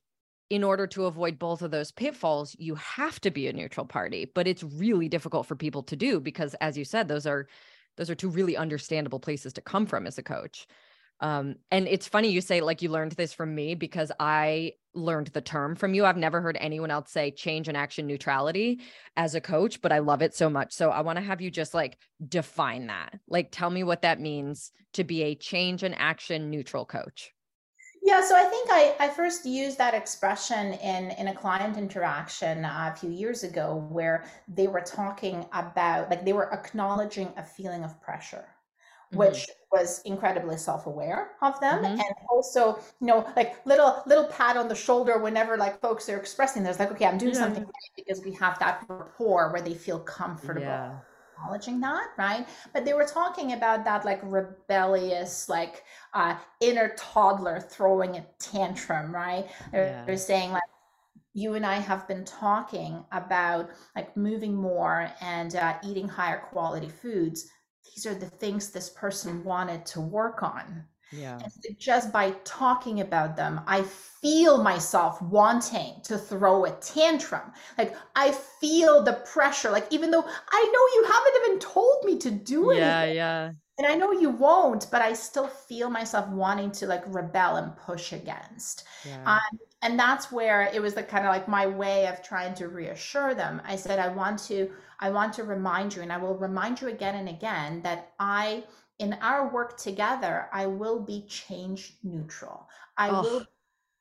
in order to avoid both of those pitfalls, you have to be a neutral party. But it's really difficult for people to do because, as you said, those are those are two really understandable places to come from as a coach. Um, and it's funny you say like you learned this from me because I learned the term from you. I've never heard anyone else say change and action neutrality as a coach, but I love it so much. So I want to have you just like define that. Like tell me what that means to be a change and action neutral coach. Yeah, so I think I, I first used that expression in, in a client interaction uh, a few years ago where they were talking about, like, they were acknowledging a feeling of pressure, mm-hmm. which was incredibly self-aware of them mm-hmm. and also you know like little little pat on the shoulder whenever like folks are expressing this like okay i'm doing yeah. something because we have that rapport where they feel comfortable yeah acknowledging that, right? But they were talking about that like rebellious, like uh, inner toddler throwing a tantrum, right? They're, yeah. they're saying like, you and I have been talking about like moving more and uh, eating higher quality foods these are the things this person wanted to work on. Yeah. And just by talking about them, I feel myself wanting to throw a tantrum. Like I feel the pressure. Like even though I know you haven't even told me to do it. Yeah, yeah. And I know you won't, but I still feel myself wanting to like rebel and push against. Yeah. Um, and that's where it was the kind of like my way of trying to reassure them. I said, I want to, I want to remind you, and I will remind you again and again that I in our work together, I will be change neutral. I oh. will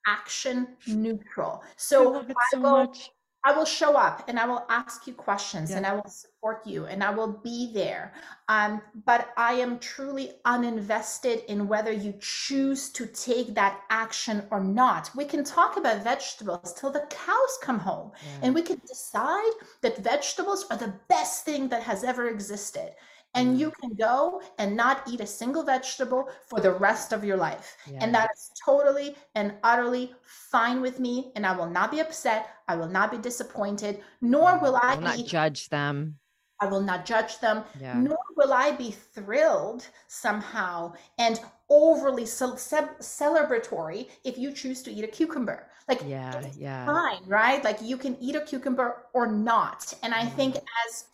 action neutral. So I, so will, much. I will show up and I will ask you questions yeah. and I will support you and I will be there. Um, but I am truly uninvested in whether you choose to take that action or not. We can talk about vegetables till the cows come home yeah. and we can decide that vegetables are the best thing that has ever existed and you can go and not eat a single vegetable for the rest of your life. Yeah. And that is totally and utterly fine with me. And I will not be upset. I will not be disappointed, nor will I, I will be, not judge them. I will not judge them, yeah. nor will I be thrilled somehow and overly celebratory if you choose to eat a cucumber. Like, yeah, yeah, fine, right? Like, you can eat a cucumber or not. And I mm-hmm. think as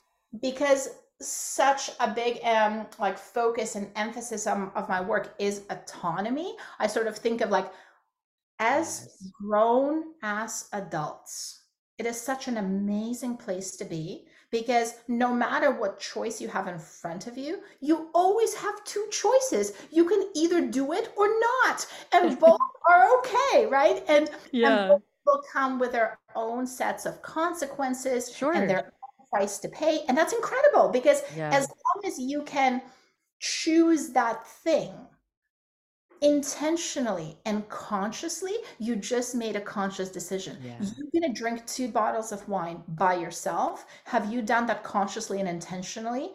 because such a big um like focus and emphasis on, of my work is autonomy i sort of think of like as yes. grown as adults it is such an amazing place to be because no matter what choice you have in front of you you always have two choices you can either do it or not and both are okay right and yeah and will come with their own sets of consequences sure. and their price to pay. And that's incredible because yeah. as long as you can choose that thing intentionally and consciously, you just made a conscious decision. Yeah. You're going to drink two bottles of wine by yourself. Have you done that consciously and intentionally?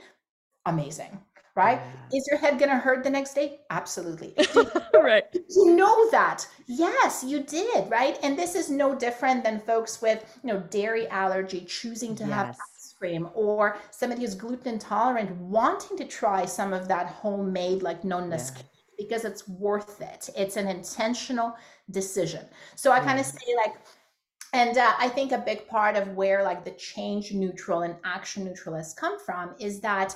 Amazing. Right? Yeah. Is your head going to hurt the next day? Absolutely. right. You know that. Yes, you did. Right. And this is no different than folks with, you know, dairy allergy choosing to yes. have cream or somebody who's gluten intolerant wanting to try some of that homemade like nonnas yeah. because it's worth it it's an intentional decision so i kind of say like and uh, i think a big part of where like the change neutral and action neutral has come from is that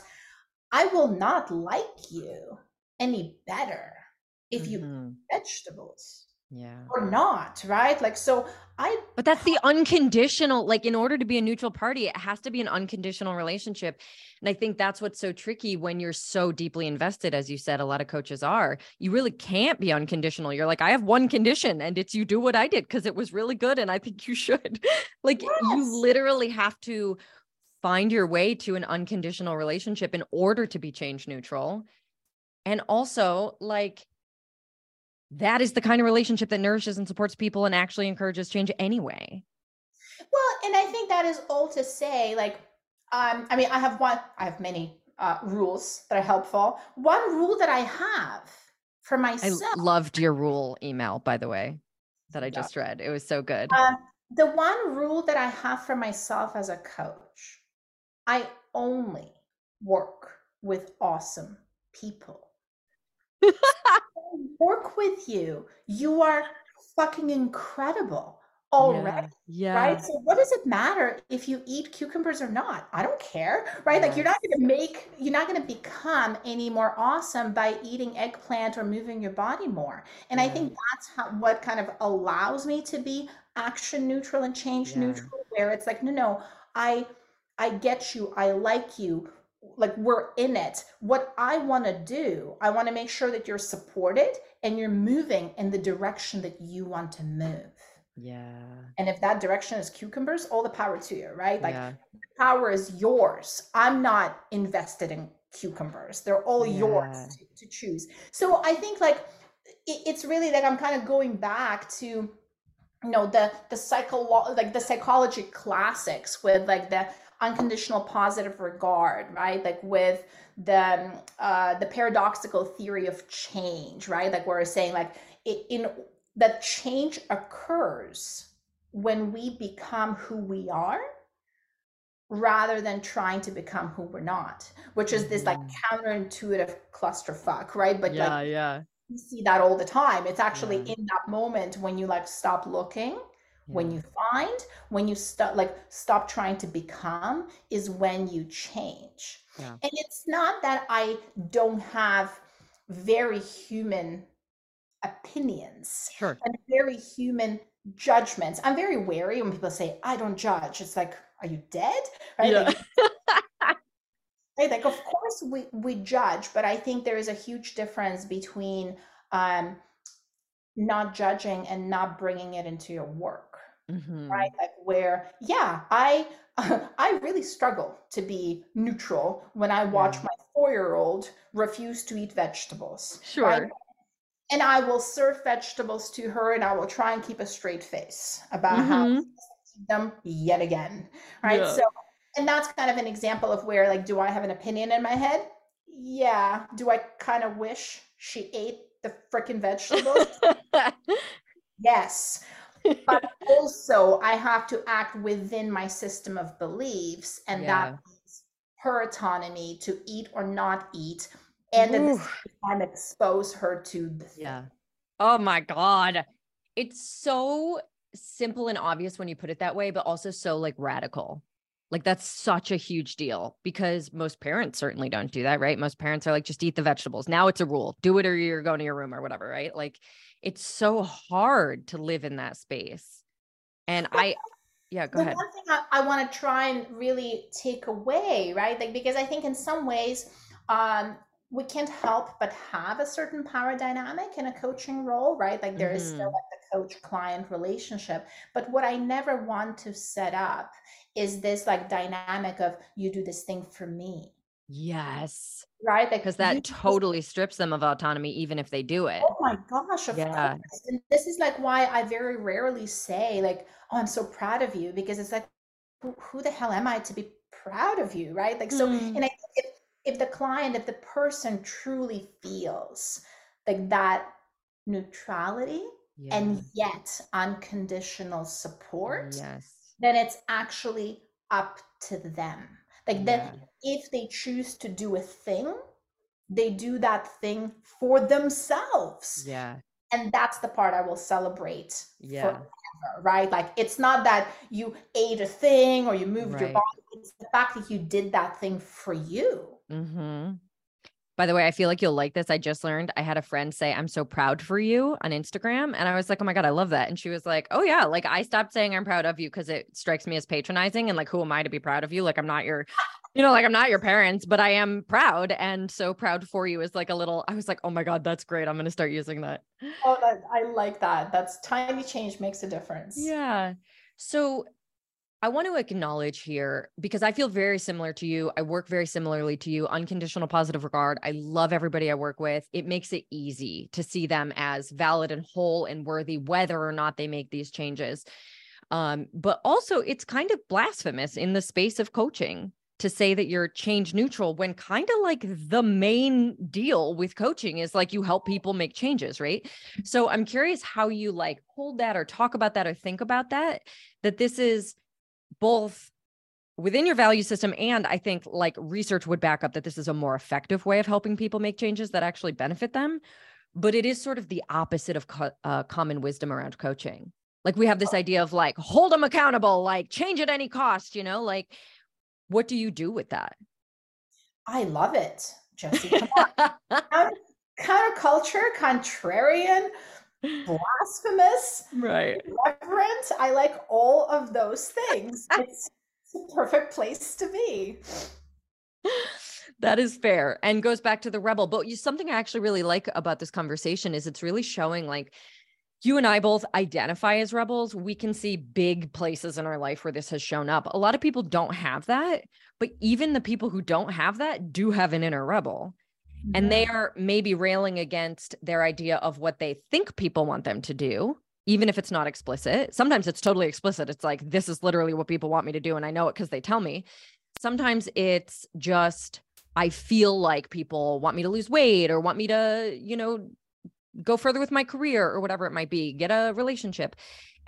i will not like you any better if you mm-hmm. vegetables yeah. Or not right? Like so i but that's the unconditional like in order to be a neutral party it has to be an unconditional relationship. And i think that's what's so tricky when you're so deeply invested as you said a lot of coaches are. You really can't be unconditional. You're like i have one condition and it's you do what i did because it was really good and i think you should. Like yes. you literally have to find your way to an unconditional relationship in order to be change neutral. And also like that is the kind of relationship that nourishes and supports people and actually encourages change anyway. Well, and I think that is all to say, like, um, I mean, I have one, I have many uh, rules that are helpful. One rule that I have for myself. I loved your rule email, by the way, that I just read. It was so good. Uh, the one rule that I have for myself as a coach, I only work with awesome people. work with you. You are fucking incredible already. Yeah, yeah. Right. So what does it matter if you eat cucumbers or not? I don't care. Right. Yes. Like you're not going to make, you're not going to become any more awesome by eating eggplant or moving your body more. And yeah. I think that's how, what kind of allows me to be action neutral and change neutral, where it's like, no, no, I, I get you. I like you like we're in it. What i want to do i want to make sure that you're supported and you're moving in the direction that you want to move. Yeah. And if that direction is cucumbers all the power to you right? Like yeah. power is yours. I'm not invested in cucumbers. They're all yeah. yours to, to, choose. So i think like it, it's really like i'm kind of going back to you know the the psycho like the psychology classics with like the unconditional positive regard, right? Like with the uh, the paradoxical theory of change, right? Like we're saying, like it, in that change occurs when we become who we are rather than trying to become who we're not, which is this like Mhm. counterintuitive clusterfuck, right? But Yeah, like yeah. you see that all the time. It's actually Yeah. in that moment when you like stop looking, when you find, when you stop like stop trying to become is when you change. Yeah. And it's not that I don't have very human opinions Sure. and very human judgments. I'm very wary when people say, I don't judge. It's like, are you dead? Right? Yeah. Like. Like, of course we, we judge, but I think there is a huge difference between um, not judging and not bringing it into your work. Mhm. Right? Like where, yeah, I I really struggle to be neutral when I watch Yeah. my four-year-old refuse to eat vegetables. Sure. Right? and I will serve vegetables to her and I will try and keep a straight face about how Mhm. she eat them yet again. Right. Yeah. So, and that's kind of an example of where, like, do I have an opinion in my head? Yeah. Do I kind of wish she ate the freaking vegetables? yes. But also, I have to act within my system of beliefs, and Yeah. that means her autonomy to eat or not eat. And at the same time, expose her to. Yeah. Oh my God. It's so simple and obvious when you put it that way, but also so like radical. Like that's such a huge deal because most parents certainly don't do that, right? Most parents are like, just eat the vegetables. Now it's a rule. Do it or you're going to your room or whatever, right? Like it's so hard to live in that space. And I, yeah, go the ahead. one thing I, I want to try and really take away, right? Like because I think in some ways, um, we can't help but have a certain power dynamic in a coaching role, right? Like there is still Mhm. like the coach client relationship. But what I never want to set up is this like dynamic of you do this thing for me, Yes. right? Because that totally strips them of autonomy, even if they do it. Oh my gosh, of Yeah. course. And this is like why I very rarely say like, "Oh, I'm so proud of you," because it's like, who, who the hell am I to be proud of you, right? Like so, Mm. and I think if if the client, if the person truly feels like that neutrality Yeah. and yet unconditional support, Yes. then it's actually up to them. Like then Yeah. if they choose to do a thing, they do that thing for themselves. Yeah. And that's the part I will celebrate Yeah. forever, right? Like it's not that you ate a thing or you moved your body, it's the fact that you did that thing for you. hmm By the way, I feel like you'll like this. I just learned I had a friend say, I'm so proud for you on Instagram. And I was like, oh my God, I love that. And she was like, oh yeah, like I stopped saying I'm proud of you because it strikes me as patronizing. And like, who am I to be proud of you? Like, I'm not your, you know, like I'm not your parents, but I am proud. And so proud for you is like a little, I was like, oh my God, that's great. I'm going to start using that. Oh, that, I like that. That's tiny change makes a difference. Yeah. So I want to acknowledge here because I feel very similar to you. I work very similarly to you, unconditional positive regard. I love everybody I work with. It makes it easy to see them as valid and whole and worthy, whether or not they make these changes. Um, but also, it's kind of blasphemous in the space of coaching to say that you're change neutral when kind of like the main deal with coaching is like you help people make changes, right? So I'm curious how you like hold that or talk about that or think about that, that this is both within your value system and I think like research would back up that this is a more effective way of helping people make changes that actually benefit them. But it is sort of the opposite of co- uh, common wisdom around coaching. Like we have this idea of like hold them accountable, like change at any cost, you know, like what do you do with that? I love it, Jessi. Come on. Counter- Counterculture, contrarian, blasphemous, right. reverent. I like all of those things. It's the perfect place to be. that is fair and goes back to the rebel but you, something i actually really like about this conversation is it's really showing like you and i both identify as rebels we can see big places in our life where this has shown up a lot of people don't have that but even the people who don't have that do have an inner rebel and they are maybe railing against their idea of what they think people want them to do even if it's not explicit. Sometimes it's totally explicit. It's like this is literally what people want me to do and i know it because they tell me. Sometimes it's just i feel like people want me to lose weight or want me to you know go further with my career or whatever it might be. Get a relationship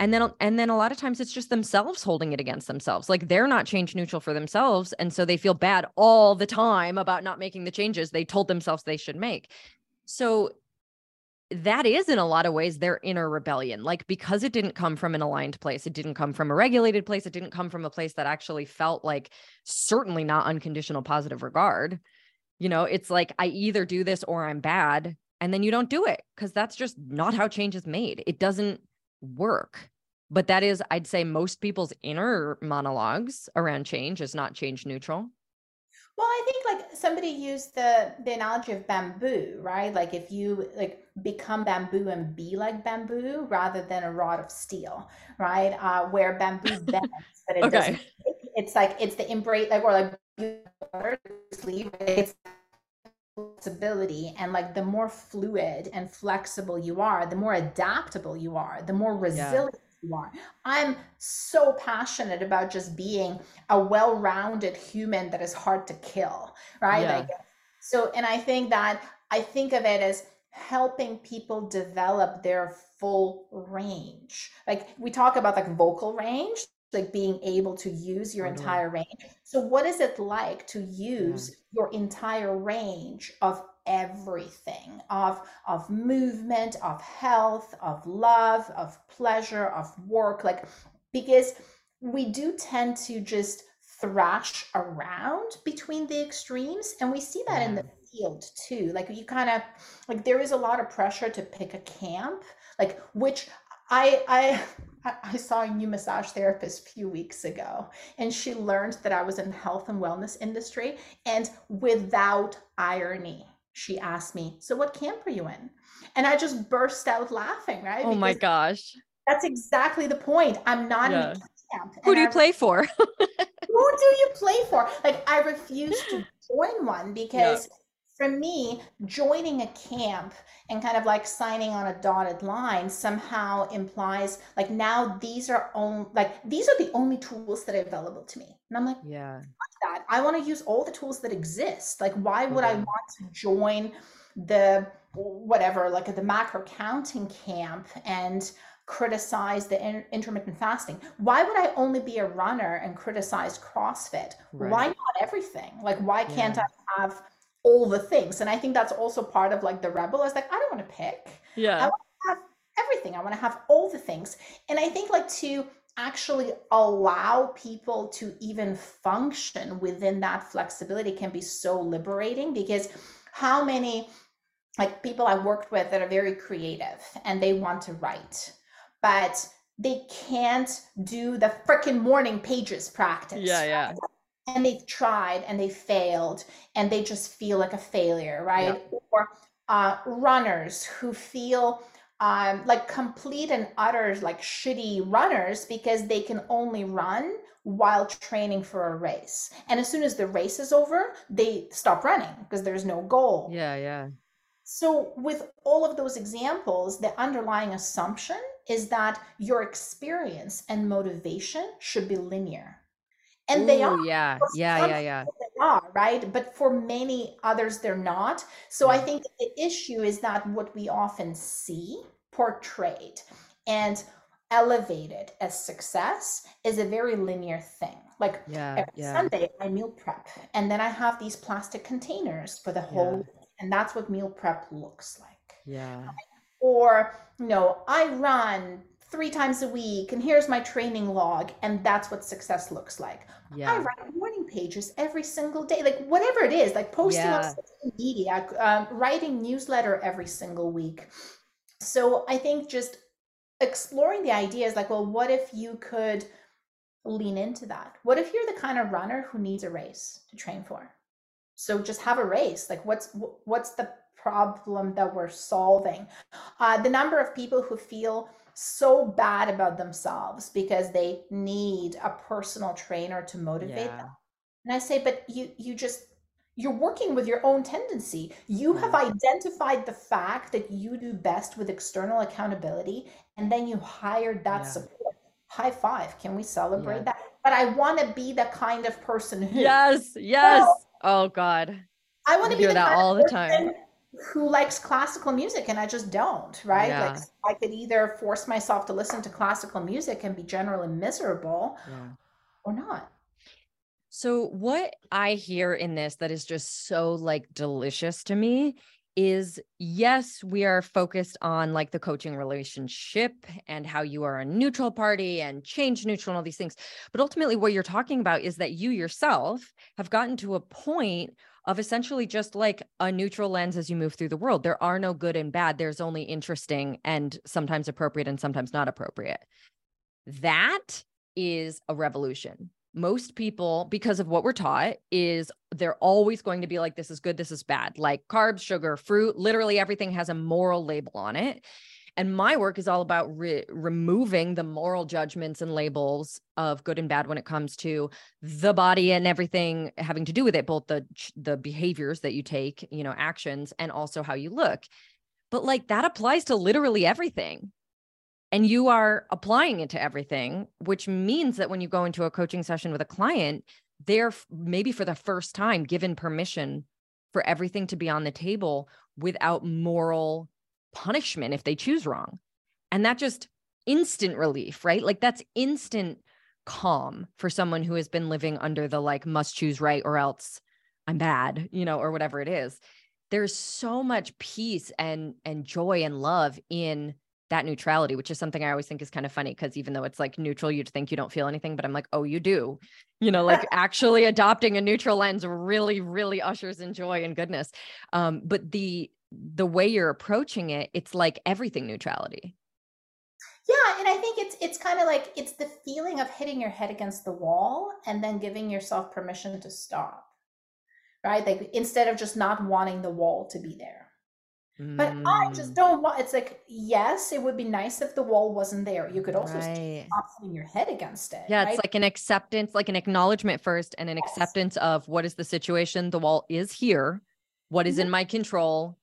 and then and then a lot of times it's just themselves holding it against themselves. Like they're not change neutral for themselves and so they feel bad all the time about not making the changes they told themselves they should make. So that is in a lot of ways their inner rebellion. Like because it didn't come from an aligned place it didn't come from a regulated place it didn't come from a place that actually felt like certainly not unconditional positive regard you know it's like i either do this or i'm bad and then you don't do it because that's just not how change is made. It doesn't work but that is i'd say most people's inner monologues around change is not change neutral well i think like somebody used the the analogy of bamboo right like if you like become bamboo and be like bamboo rather than a rod of steel right uh where bamboo bends but it okay. doesn't it's like it's the embrace like or like it's flexibility and like the more fluid and flexible you are the more adaptable you are the more resilient yeah. You are i'm so passionate about just being a well-rounded human that is hard to kill right yeah. like so and i think that i think of it as helping people develop their full range like we talk about like vocal range like being able to use your entire range. So what is it like to use yeah. your entire range of everything of of movement, of health, of love, of pleasure, of work like because we do tend to just thrash around between the extremes and we see that yeah. in the mm. field too like you kind of like there is a lot of pressure to pick a camp like which I I I saw a new massage therapist a few weeks ago, and she learned that I was in the health and wellness industry. And without irony, she asked me, "So what camp are you in?" And I just burst out laughing. Right? Oh because my gosh! That's exactly the point. I'm not yeah. in a camp. Who do you I, play for? who do you play for? Like I refuse to join one because. Yeah for me, joining a camp and kind of like signing on a dotted line somehow implies like now these are only like these are the only tools that are available to me. And I'm like, yeah, that. I want to use all the tools that exist. Like, why would I want to join the whatever, like the macro counting camp and criticize the in- intermittent fasting? Why would I only be a runner and criticize CrossFit? Right. Why not everything? Like, why can't yeah. I have all the things. And I think that's also part of like the rebel is like, I don't want to pick. Yeah. I want to have everything. I want to have all the things. And I think like to actually allow people to even function within that flexibility can be so liberating because how many like people I worked with that are very creative and they want to write, but they can't do the freaking morning pages practice. Yeah, yeah and they've tried and they failed and they just feel like a failure, right? Yeah. Or uh, runners who feel um, like complete and utter like shitty runners because they can only run while training for a race. And as soon as the race is over, they stop running because there's no goal. Yeah, yeah. So, with all of those examples, the underlying assumption is that your experience and motivation should be linear and Ooh, they are yeah. yeah yeah yeah. they are right? But for many others they're not. So yeah. i think the issue is that what we often see portrayed and elevated as success is a very linear thing. Like yeah, every yeah. sunday i meal prep and then i have these plastic containers for the whole yeah. and that's what meal prep looks like. Yeah. Or you know i run three times a week and here's my training log and that's what success looks like. Yeah. i write morning pages every single day like whatever it is like posting yeah. on social media um, writing newsletter every single week. So i think just exploring the idea is like well what if you could lean into that? What if you're the kind of runner who needs a race to train for? So just have a race. Like what's what's the problem that we're solving? Uh, the number of people who feel so bad about themselves because they need a personal trainer to motivate yeah. them. And I say, but you you just you're working with your own tendency. You have identified the fact that you do best with external accountability, and then you hired that yeah. support. High five. Can we celebrate yeah. that? But I want to be the kind of person who Yes, yes. Oh, oh God. I want to be that all the time who likes classical music and I just don't, right? Yeah. Like I could either force myself to listen to classical music and be generally miserable yeah. or not. So what I hear in this that is just so like delicious to me is yes, we are focused on like the coaching relationship and how you are a neutral party and change neutral and all these things. But ultimately, what you're talking about is that you yourself have gotten to a point of essentially just like a neutral lens as you move through the world. There are no good and bad. There's only interesting and sometimes appropriate and sometimes not appropriate. That is a revolution. Most people, because of what we're taught, is they're always going to be like, this is good, this is bad. Like carbs, sugar, fruit, literally everything has a moral label on it. And my work is all about re- removing the moral judgments and labels of good and bad when it comes to the body and everything having to do with it, both the the behaviors that you take, you know, actions and also how you look. But like that applies to literally everything. And you are applying it to everything, which means that when you go into a coaching session with a client, they're maybe for the first time given permission for everything to be on the table without moral punishment if they choose wrong. And that just instant relief, right? Like that's instant calm for someone who has been living under the like must choose right or else I'm bad, you know, or whatever it is. There's so much peace and and joy and love in that neutrality, which is something I always think is kind of funny because even though it's like neutral, you'd think you don't feel anything, but I'm like, oh, you do. You know, like actually adopting a neutral lens really, really ushers in joy and goodness. Um, but the the way you're approaching it, it's like everything neutrality. Yeah, and I think it's it's kind of like it's the feeling of hitting your head against the wall and then giving yourself permission to stop. Right? Like instead of just not wanting the wall to be there. But I just mm. don't want it's like, yes, it would be nice if the wall wasn't there. You could also right. stop hitting your head against it. Yeah, right? it's like an acceptance, like an acknowledgement first and an yes. acceptance of what is the situation. The wall is here. What is mm-hmm. in my control?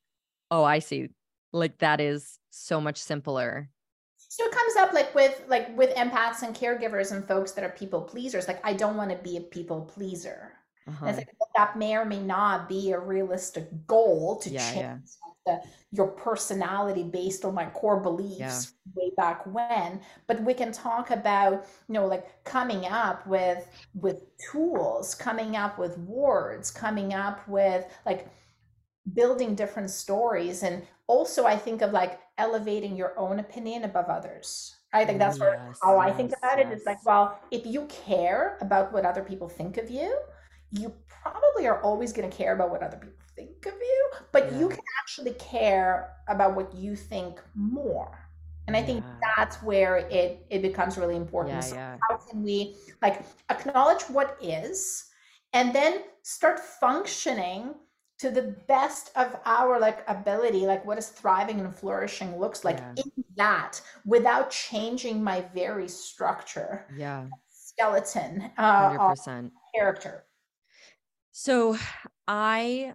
Oh, I see. Like that is so much simpler. So it comes up like with like with empaths and caregivers and folks that are people pleasers. Like I don't want to be a people pleaser. Uh-huh. Like, that may or may not be a realistic goal to yeah, change yeah. The, your personality based on my core beliefs yeah. way back when. But we can talk about you know like coming up with with tools, coming up with words, coming up with like building different stories and also i think of like elevating your own opinion above others i think that's yes, how yes, i think about yes. it it's like well if you care about what other people think of you you probably are always going to care about what other people think of you but yeah. you can actually care about what you think more and i think that's where it it becomes really important yeah, so yeah. how can we like acknowledge what is and then start functioning to the best of our like ability like what is thriving and flourishing looks like yeah. in that without changing my very structure yeah skeleton uh 100%. character so i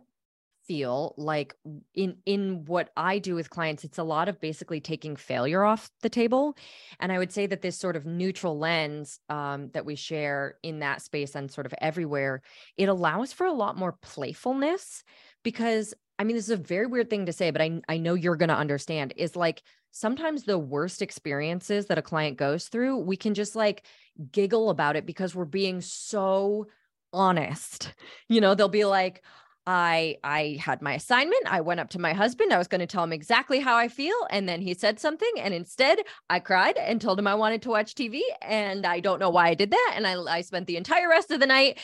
feel like in in what I do with clients it's a lot of basically taking failure off the table and I would say that this sort of neutral lens um, that we share in that space and sort of everywhere it allows for a lot more playfulness because I mean this is a very weird thing to say but I I know you're going to understand is like sometimes the worst experiences that a client goes through we can just like giggle about it because we're being so honest. You know, they'll be like, I I had my assignment. I went up to my husband. I was going to tell him exactly how I feel and then he said something and instead I cried and told him I wanted to watch TV and I don't know why I did that and I I spent the entire rest of the night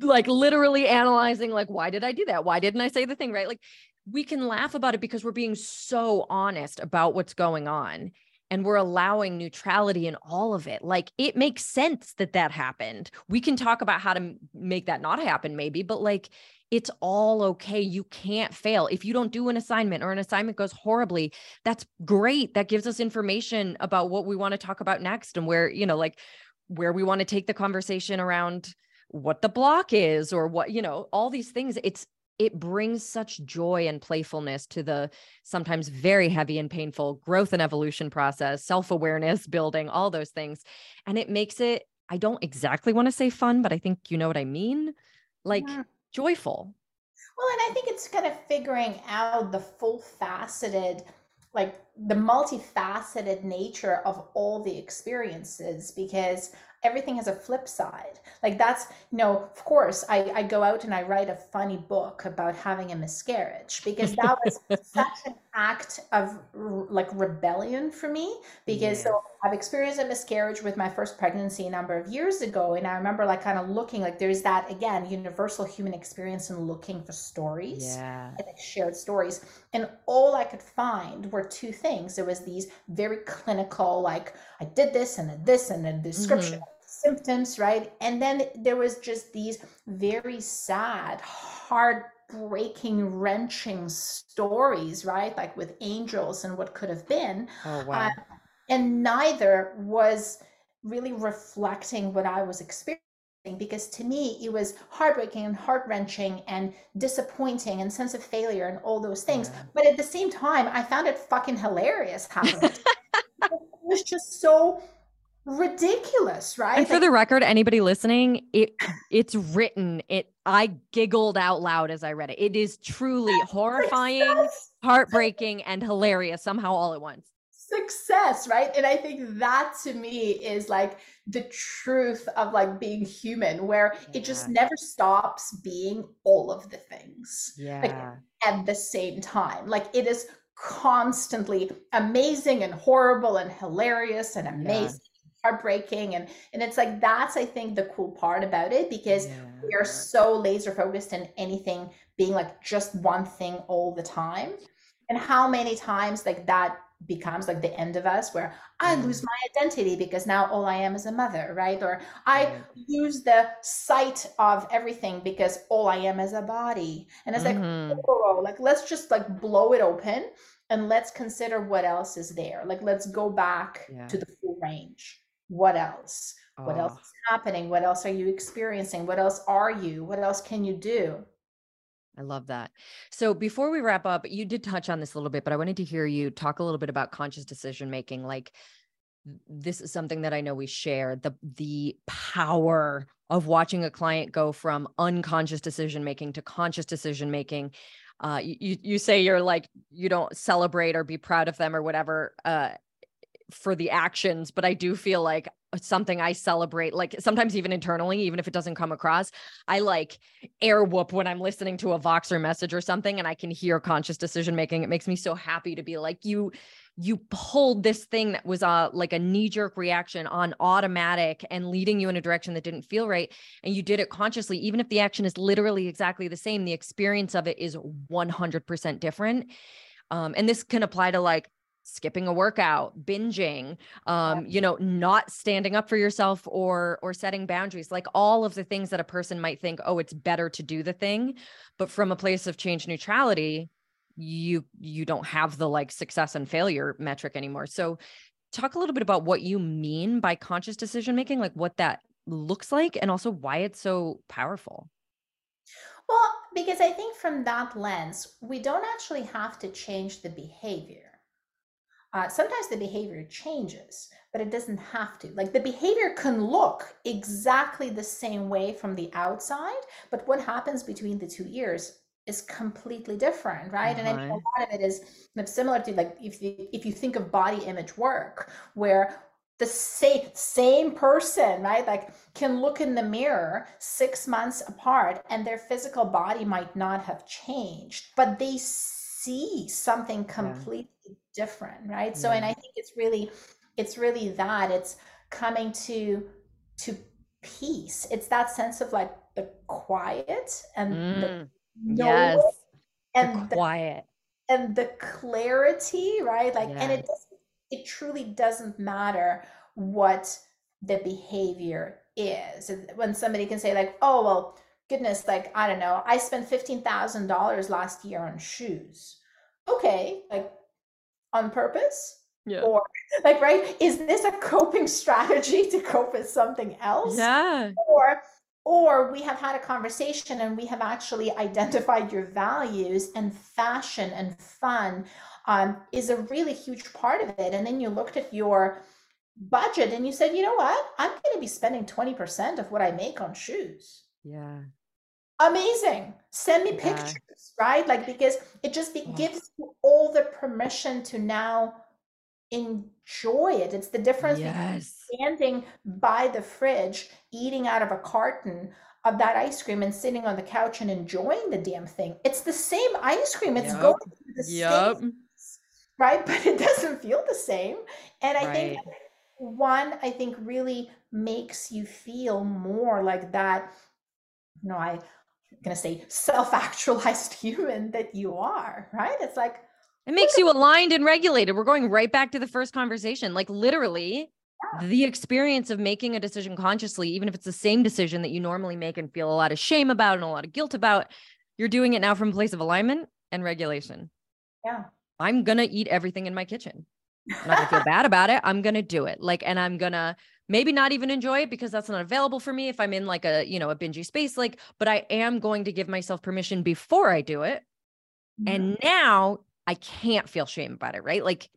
like literally analyzing like why did I do that? Why didn't I say the thing right? Like we can laugh about it because we're being so honest about what's going on and we're allowing neutrality in all of it. Like it makes sense that that happened. We can talk about how to make that not happen maybe, but like it's all okay. You can't fail. If you don't do an assignment or an assignment goes horribly, that's great. That gives us information about what we want to talk about next and where, you know, like where we want to take the conversation around what the block is or what, you know, all these things. It's, it brings such joy and playfulness to the sometimes very heavy and painful growth and evolution process, self awareness building, all those things. And it makes it, I don't exactly want to say fun, but I think you know what I mean. Like, yeah joyful. Well, and I think it's kind of figuring out the full faceted, like the multifaceted nature of all the experiences because everything has a flip side. Like that's, you know, of course, I, I go out and I write a funny book about having a miscarriage because that was such an act of like rebellion for me. Because yeah. so I've experienced a miscarriage with my first pregnancy a number of years ago. And I remember like kind of looking like there's that again, universal human experience and looking for stories. Yeah. And like shared stories. And all I could find were two things. There was these very clinical, like I did this and this and a description. Mm-hmm symptoms, right? And then there was just these very sad, heartbreaking, wrenching stories, right? Like with angels and what could have been. Oh, wow. Uh, and neither was really reflecting what I was experiencing because to me it was heartbreaking and heart wrenching and disappointing and sense of failure and all those things. Yeah. But at the same time, I found it fucking hilarious how it was just so ridiculous, right? And for the record, anybody listening, it it's written. It I giggled out loud as I read it. It is truly horrifying, heartbreaking, and hilarious somehow all at once. Success, right? And I think that to me is like the truth of like being human, where yeah. it just never stops being all of the things. Yeah. Like at the same time. Like it is constantly amazing and horrible and hilarious and amazing heartbreaking and and it's like that's i think the cool part about it because yeah. we are so laser focused in anything being like just one thing all the time and how many times like that becomes like the end of us where i mm. lose my identity because now all i am is a mother right? Or i lose the sight of everything because all i am is a body. And it's mm-hmm. like oh, like let's just like blow it open and let's consider what else is there. Like let's go back yeah. to the full range. What else? What else is happening? What else are you experiencing? What else are you? What else can you do I love that. So before we wrap up, you did touch on this a little bit, but I wanted to hear you talk a little bit about conscious decision making. Like this is something that I know we share the the power of watching a client go from unconscious decision making to conscious decision making. Uh, you you say you're like you don't celebrate or be proud of them or whatever. Uh, for the actions, but I do feel like something I celebrate, like sometimes even internally, even if it doesn't come across, I like air whoop when I'm listening to a Voxer message or something and I can hear conscious decision making. It makes me so happy to be like, you, you pulled this thing that was a like a knee-jerk reaction on automatic and leading you in a direction that didn't feel right and you did it consciously even if the action is literally exactly the same the experience of it is 100% different um, and this can apply to like skipping a workout binging um you know not standing up for yourself or or setting boundaries like all of the things that a person might think oh it's better to do the thing but from a place of change neutrality you you don't have the like success and failure metric anymore. So talk a little bit about what you mean by conscious decision making like what that looks like and also why it's so powerful. Well because i think from that lens we don't actually have to change the behavior uh, sometimes the behavior changes, but it doesn't have to. Like the behavior can look exactly the same way from the outside, but what happens between the two ears is completely different, right? Uh-huh. And I mean, a uh-huh. lot of it is similar to like if you if you think of body image work, where the same same person, right, like can look in the mirror six months apart, and their physical body might not have changed, but they see something completely yeah. Different right? So and i think it's really it's really that it's coming to to peace. It's that sense of like the quiet and mm, the yes. And the quiet. the, and the clarity right? Like and it it truly doesn't matter what the behavior is. When somebody can say like oh well goodness, like, I don't know, I spent $15,000 last year on shoes. Okay, like on purpose? Yeah. Or like, right? Is this a coping strategy to cope with something else? Yeah. Or or we have had a conversation and we have actually identified your values and fashion and fun um, is a really huge part of it. And then you looked at your budget and you said, you know what? I'm going to be spending 20% of what I make on shoes. Yeah amazing. Send me yeah. pictures, right? Like because it just be, mm. gives you all the permission to now enjoy it. It's the difference yes. between standing by the fridge, eating out of a carton of that ice cream and sitting on the couch and enjoying the damn thing. It's the same ice cream. It's yep. going to the yep. same, right? But it doesn't feel the same. And I right. think one, I think really makes you feel more like that. You know, I going to say self-actualized human that you are, right? It's like it makes you aligned and regulated. We're going right back to the first conversation. Like literally yeah. the experience of making a decision consciously, even if it's the same decision that you normally make and feel a lot of shame about and a lot of guilt about, you're doing it now from a place of alignment and regulation. Yeah. I'm to eat everything in my kitchen. I'm not gonna feel bad about it. I'm gonna do it. Like, and I'm gonna maybe not even enjoy it because that's not available for me if I'm in like a, you know, a bingy space. Like, but I am going to give myself permission before I do it. Mm-hmm. And now I can't feel shame about it, right? Like,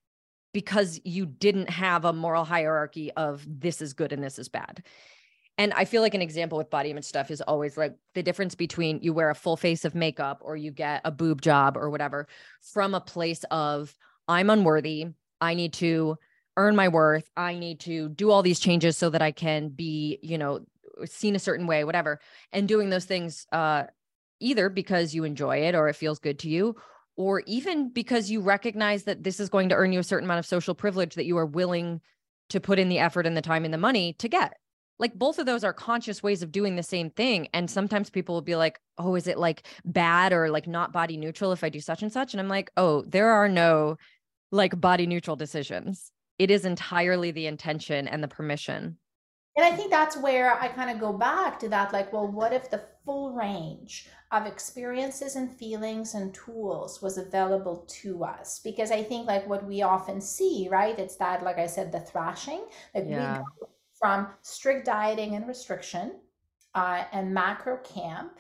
because you didn't have a moral hierarchy of this is good and this is bad. And I feel like an example with body image stuff is always like the difference between you wear a full face of makeup or you get a boob job or whatever from a place of I'm unworthy. I need to earn my worth. I need to do all these changes so that I can be, you know, seen a certain way, whatever. And doing those things uh either because you enjoy it or it feels good to you or even because you recognize that this is going to earn you a certain amount of social privilege that you are willing to put in the effort and the time and the money to get. Like both of those are conscious ways of doing the same thing. And sometimes people will be like, oh, is it like bad or like not body neutral if I do such and such? And I'm like, oh, there are no like body neutral decisions. It is entirely the intention and the permission. And I think that's where I kind of go back to that like, well, what if the full range of experiences and feelings and tools was available to us? Because I think like what we often see, right? It's that, like I said, the thrashing, like yeah. we go from strict dieting and restriction uh, and macro camp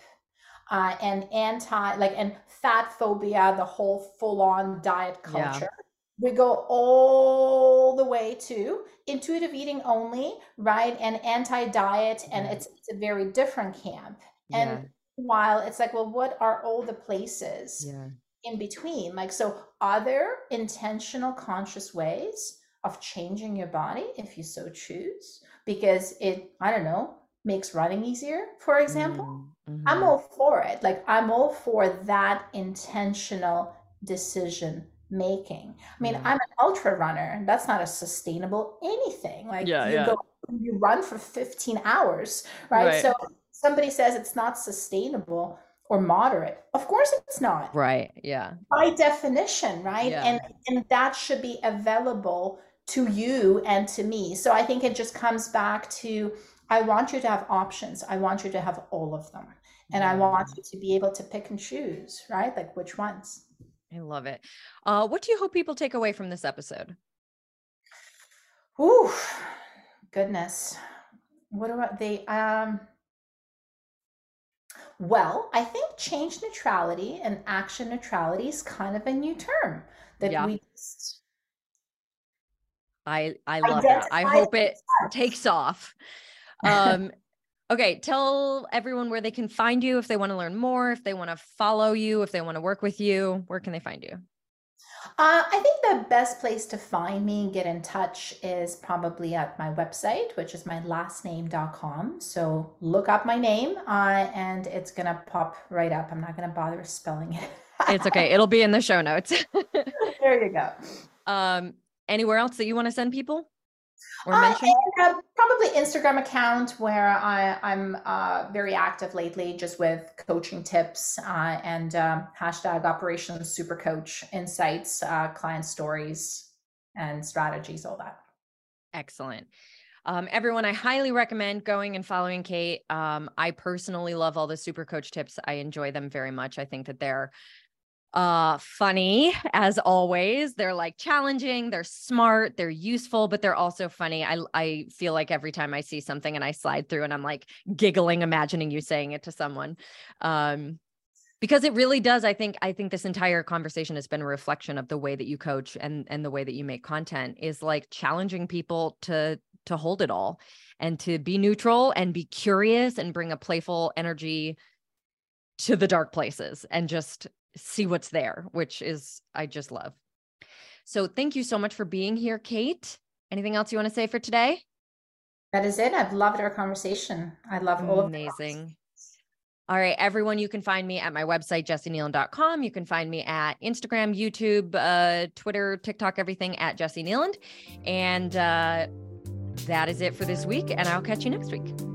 uh, and anti like and fat phobia the whole full on diet culture yeah we go all the way to intuitive eating only, right? And anti diet, and it's, it's a very different camp. And yeah. while it's like, well, what are all the places yeah. in between? Like, so are there intentional, conscious ways of changing your body if you so choose? Because it, I don't know, makes running easier, for example. Mm-hmm. I'm all for it. Like, I'm all for that intentional decision making. I mean, I'm an ultra runner. That's not a sustainable anything. Like yeah, you yeah. go you run for 15 hours, right? right? So somebody says it's not sustainable or moderate. Of course it's not. Right. Yeah. By definition, right? Yeah. And and that should be available to you and to me. So I think it just comes back to I want you to have options. I want you to have all of them. And I want you to be able to pick and choose, right? Like which ones. I love it. Uh, what do you hope people take away from this episode? Ooh, goodness. What about they? Um, well, I think change neutrality and action neutrality is kind of a new term that yeah. we just. I I love that. I hope it takes off. Um, Okay, tell everyone where they can find you if they want to learn more, if they want to follow you, if they want to work with you. Where can they find you? Uh, I think the best place to find me and get in touch is probably at my website, which is my lastname.com. So look up my name uh, and it's going to pop right up. I'm not going to bother spelling it. it's okay. It'll be in the show notes. there you go. Um, anywhere else that you want to send people? Or uh, mention? Uh, probably Instagram account where I, I'm uh, very active lately, just with coaching tips uh, and um, hashtag Operations Super Coach insights, uh, client stories, and strategies, all that. Excellent. Um, everyone, I highly recommend going and following Kate. Um, I personally love all the super coach tips. I enjoy them very much. I think that they're uh funny as always. They're like challenging they're smart they're useful but they're also funny. I i feel like every time i see something and i slide through and i'm like giggling imagining you saying it to someone um because it really does i think i think this entire conversation has been a reflection of the way that you coach and and the way that you make content is like challenging people to to hold it all and to be neutral and be curious and bring a playful energy to the dark places and just see what's there, which is, I just love. So thank you so much for being here, Kate. Anything else you want to say for today? That is it. I've loved our conversation. I love all of Amazing. All right, everyone, you can find me at my website, jessikneeland.com. You can find me at Instagram, YouTube, uh, Twitter, TikTok, everything at Jessi Kneeland. And uh, that is it for this week. And I'll catch you next week.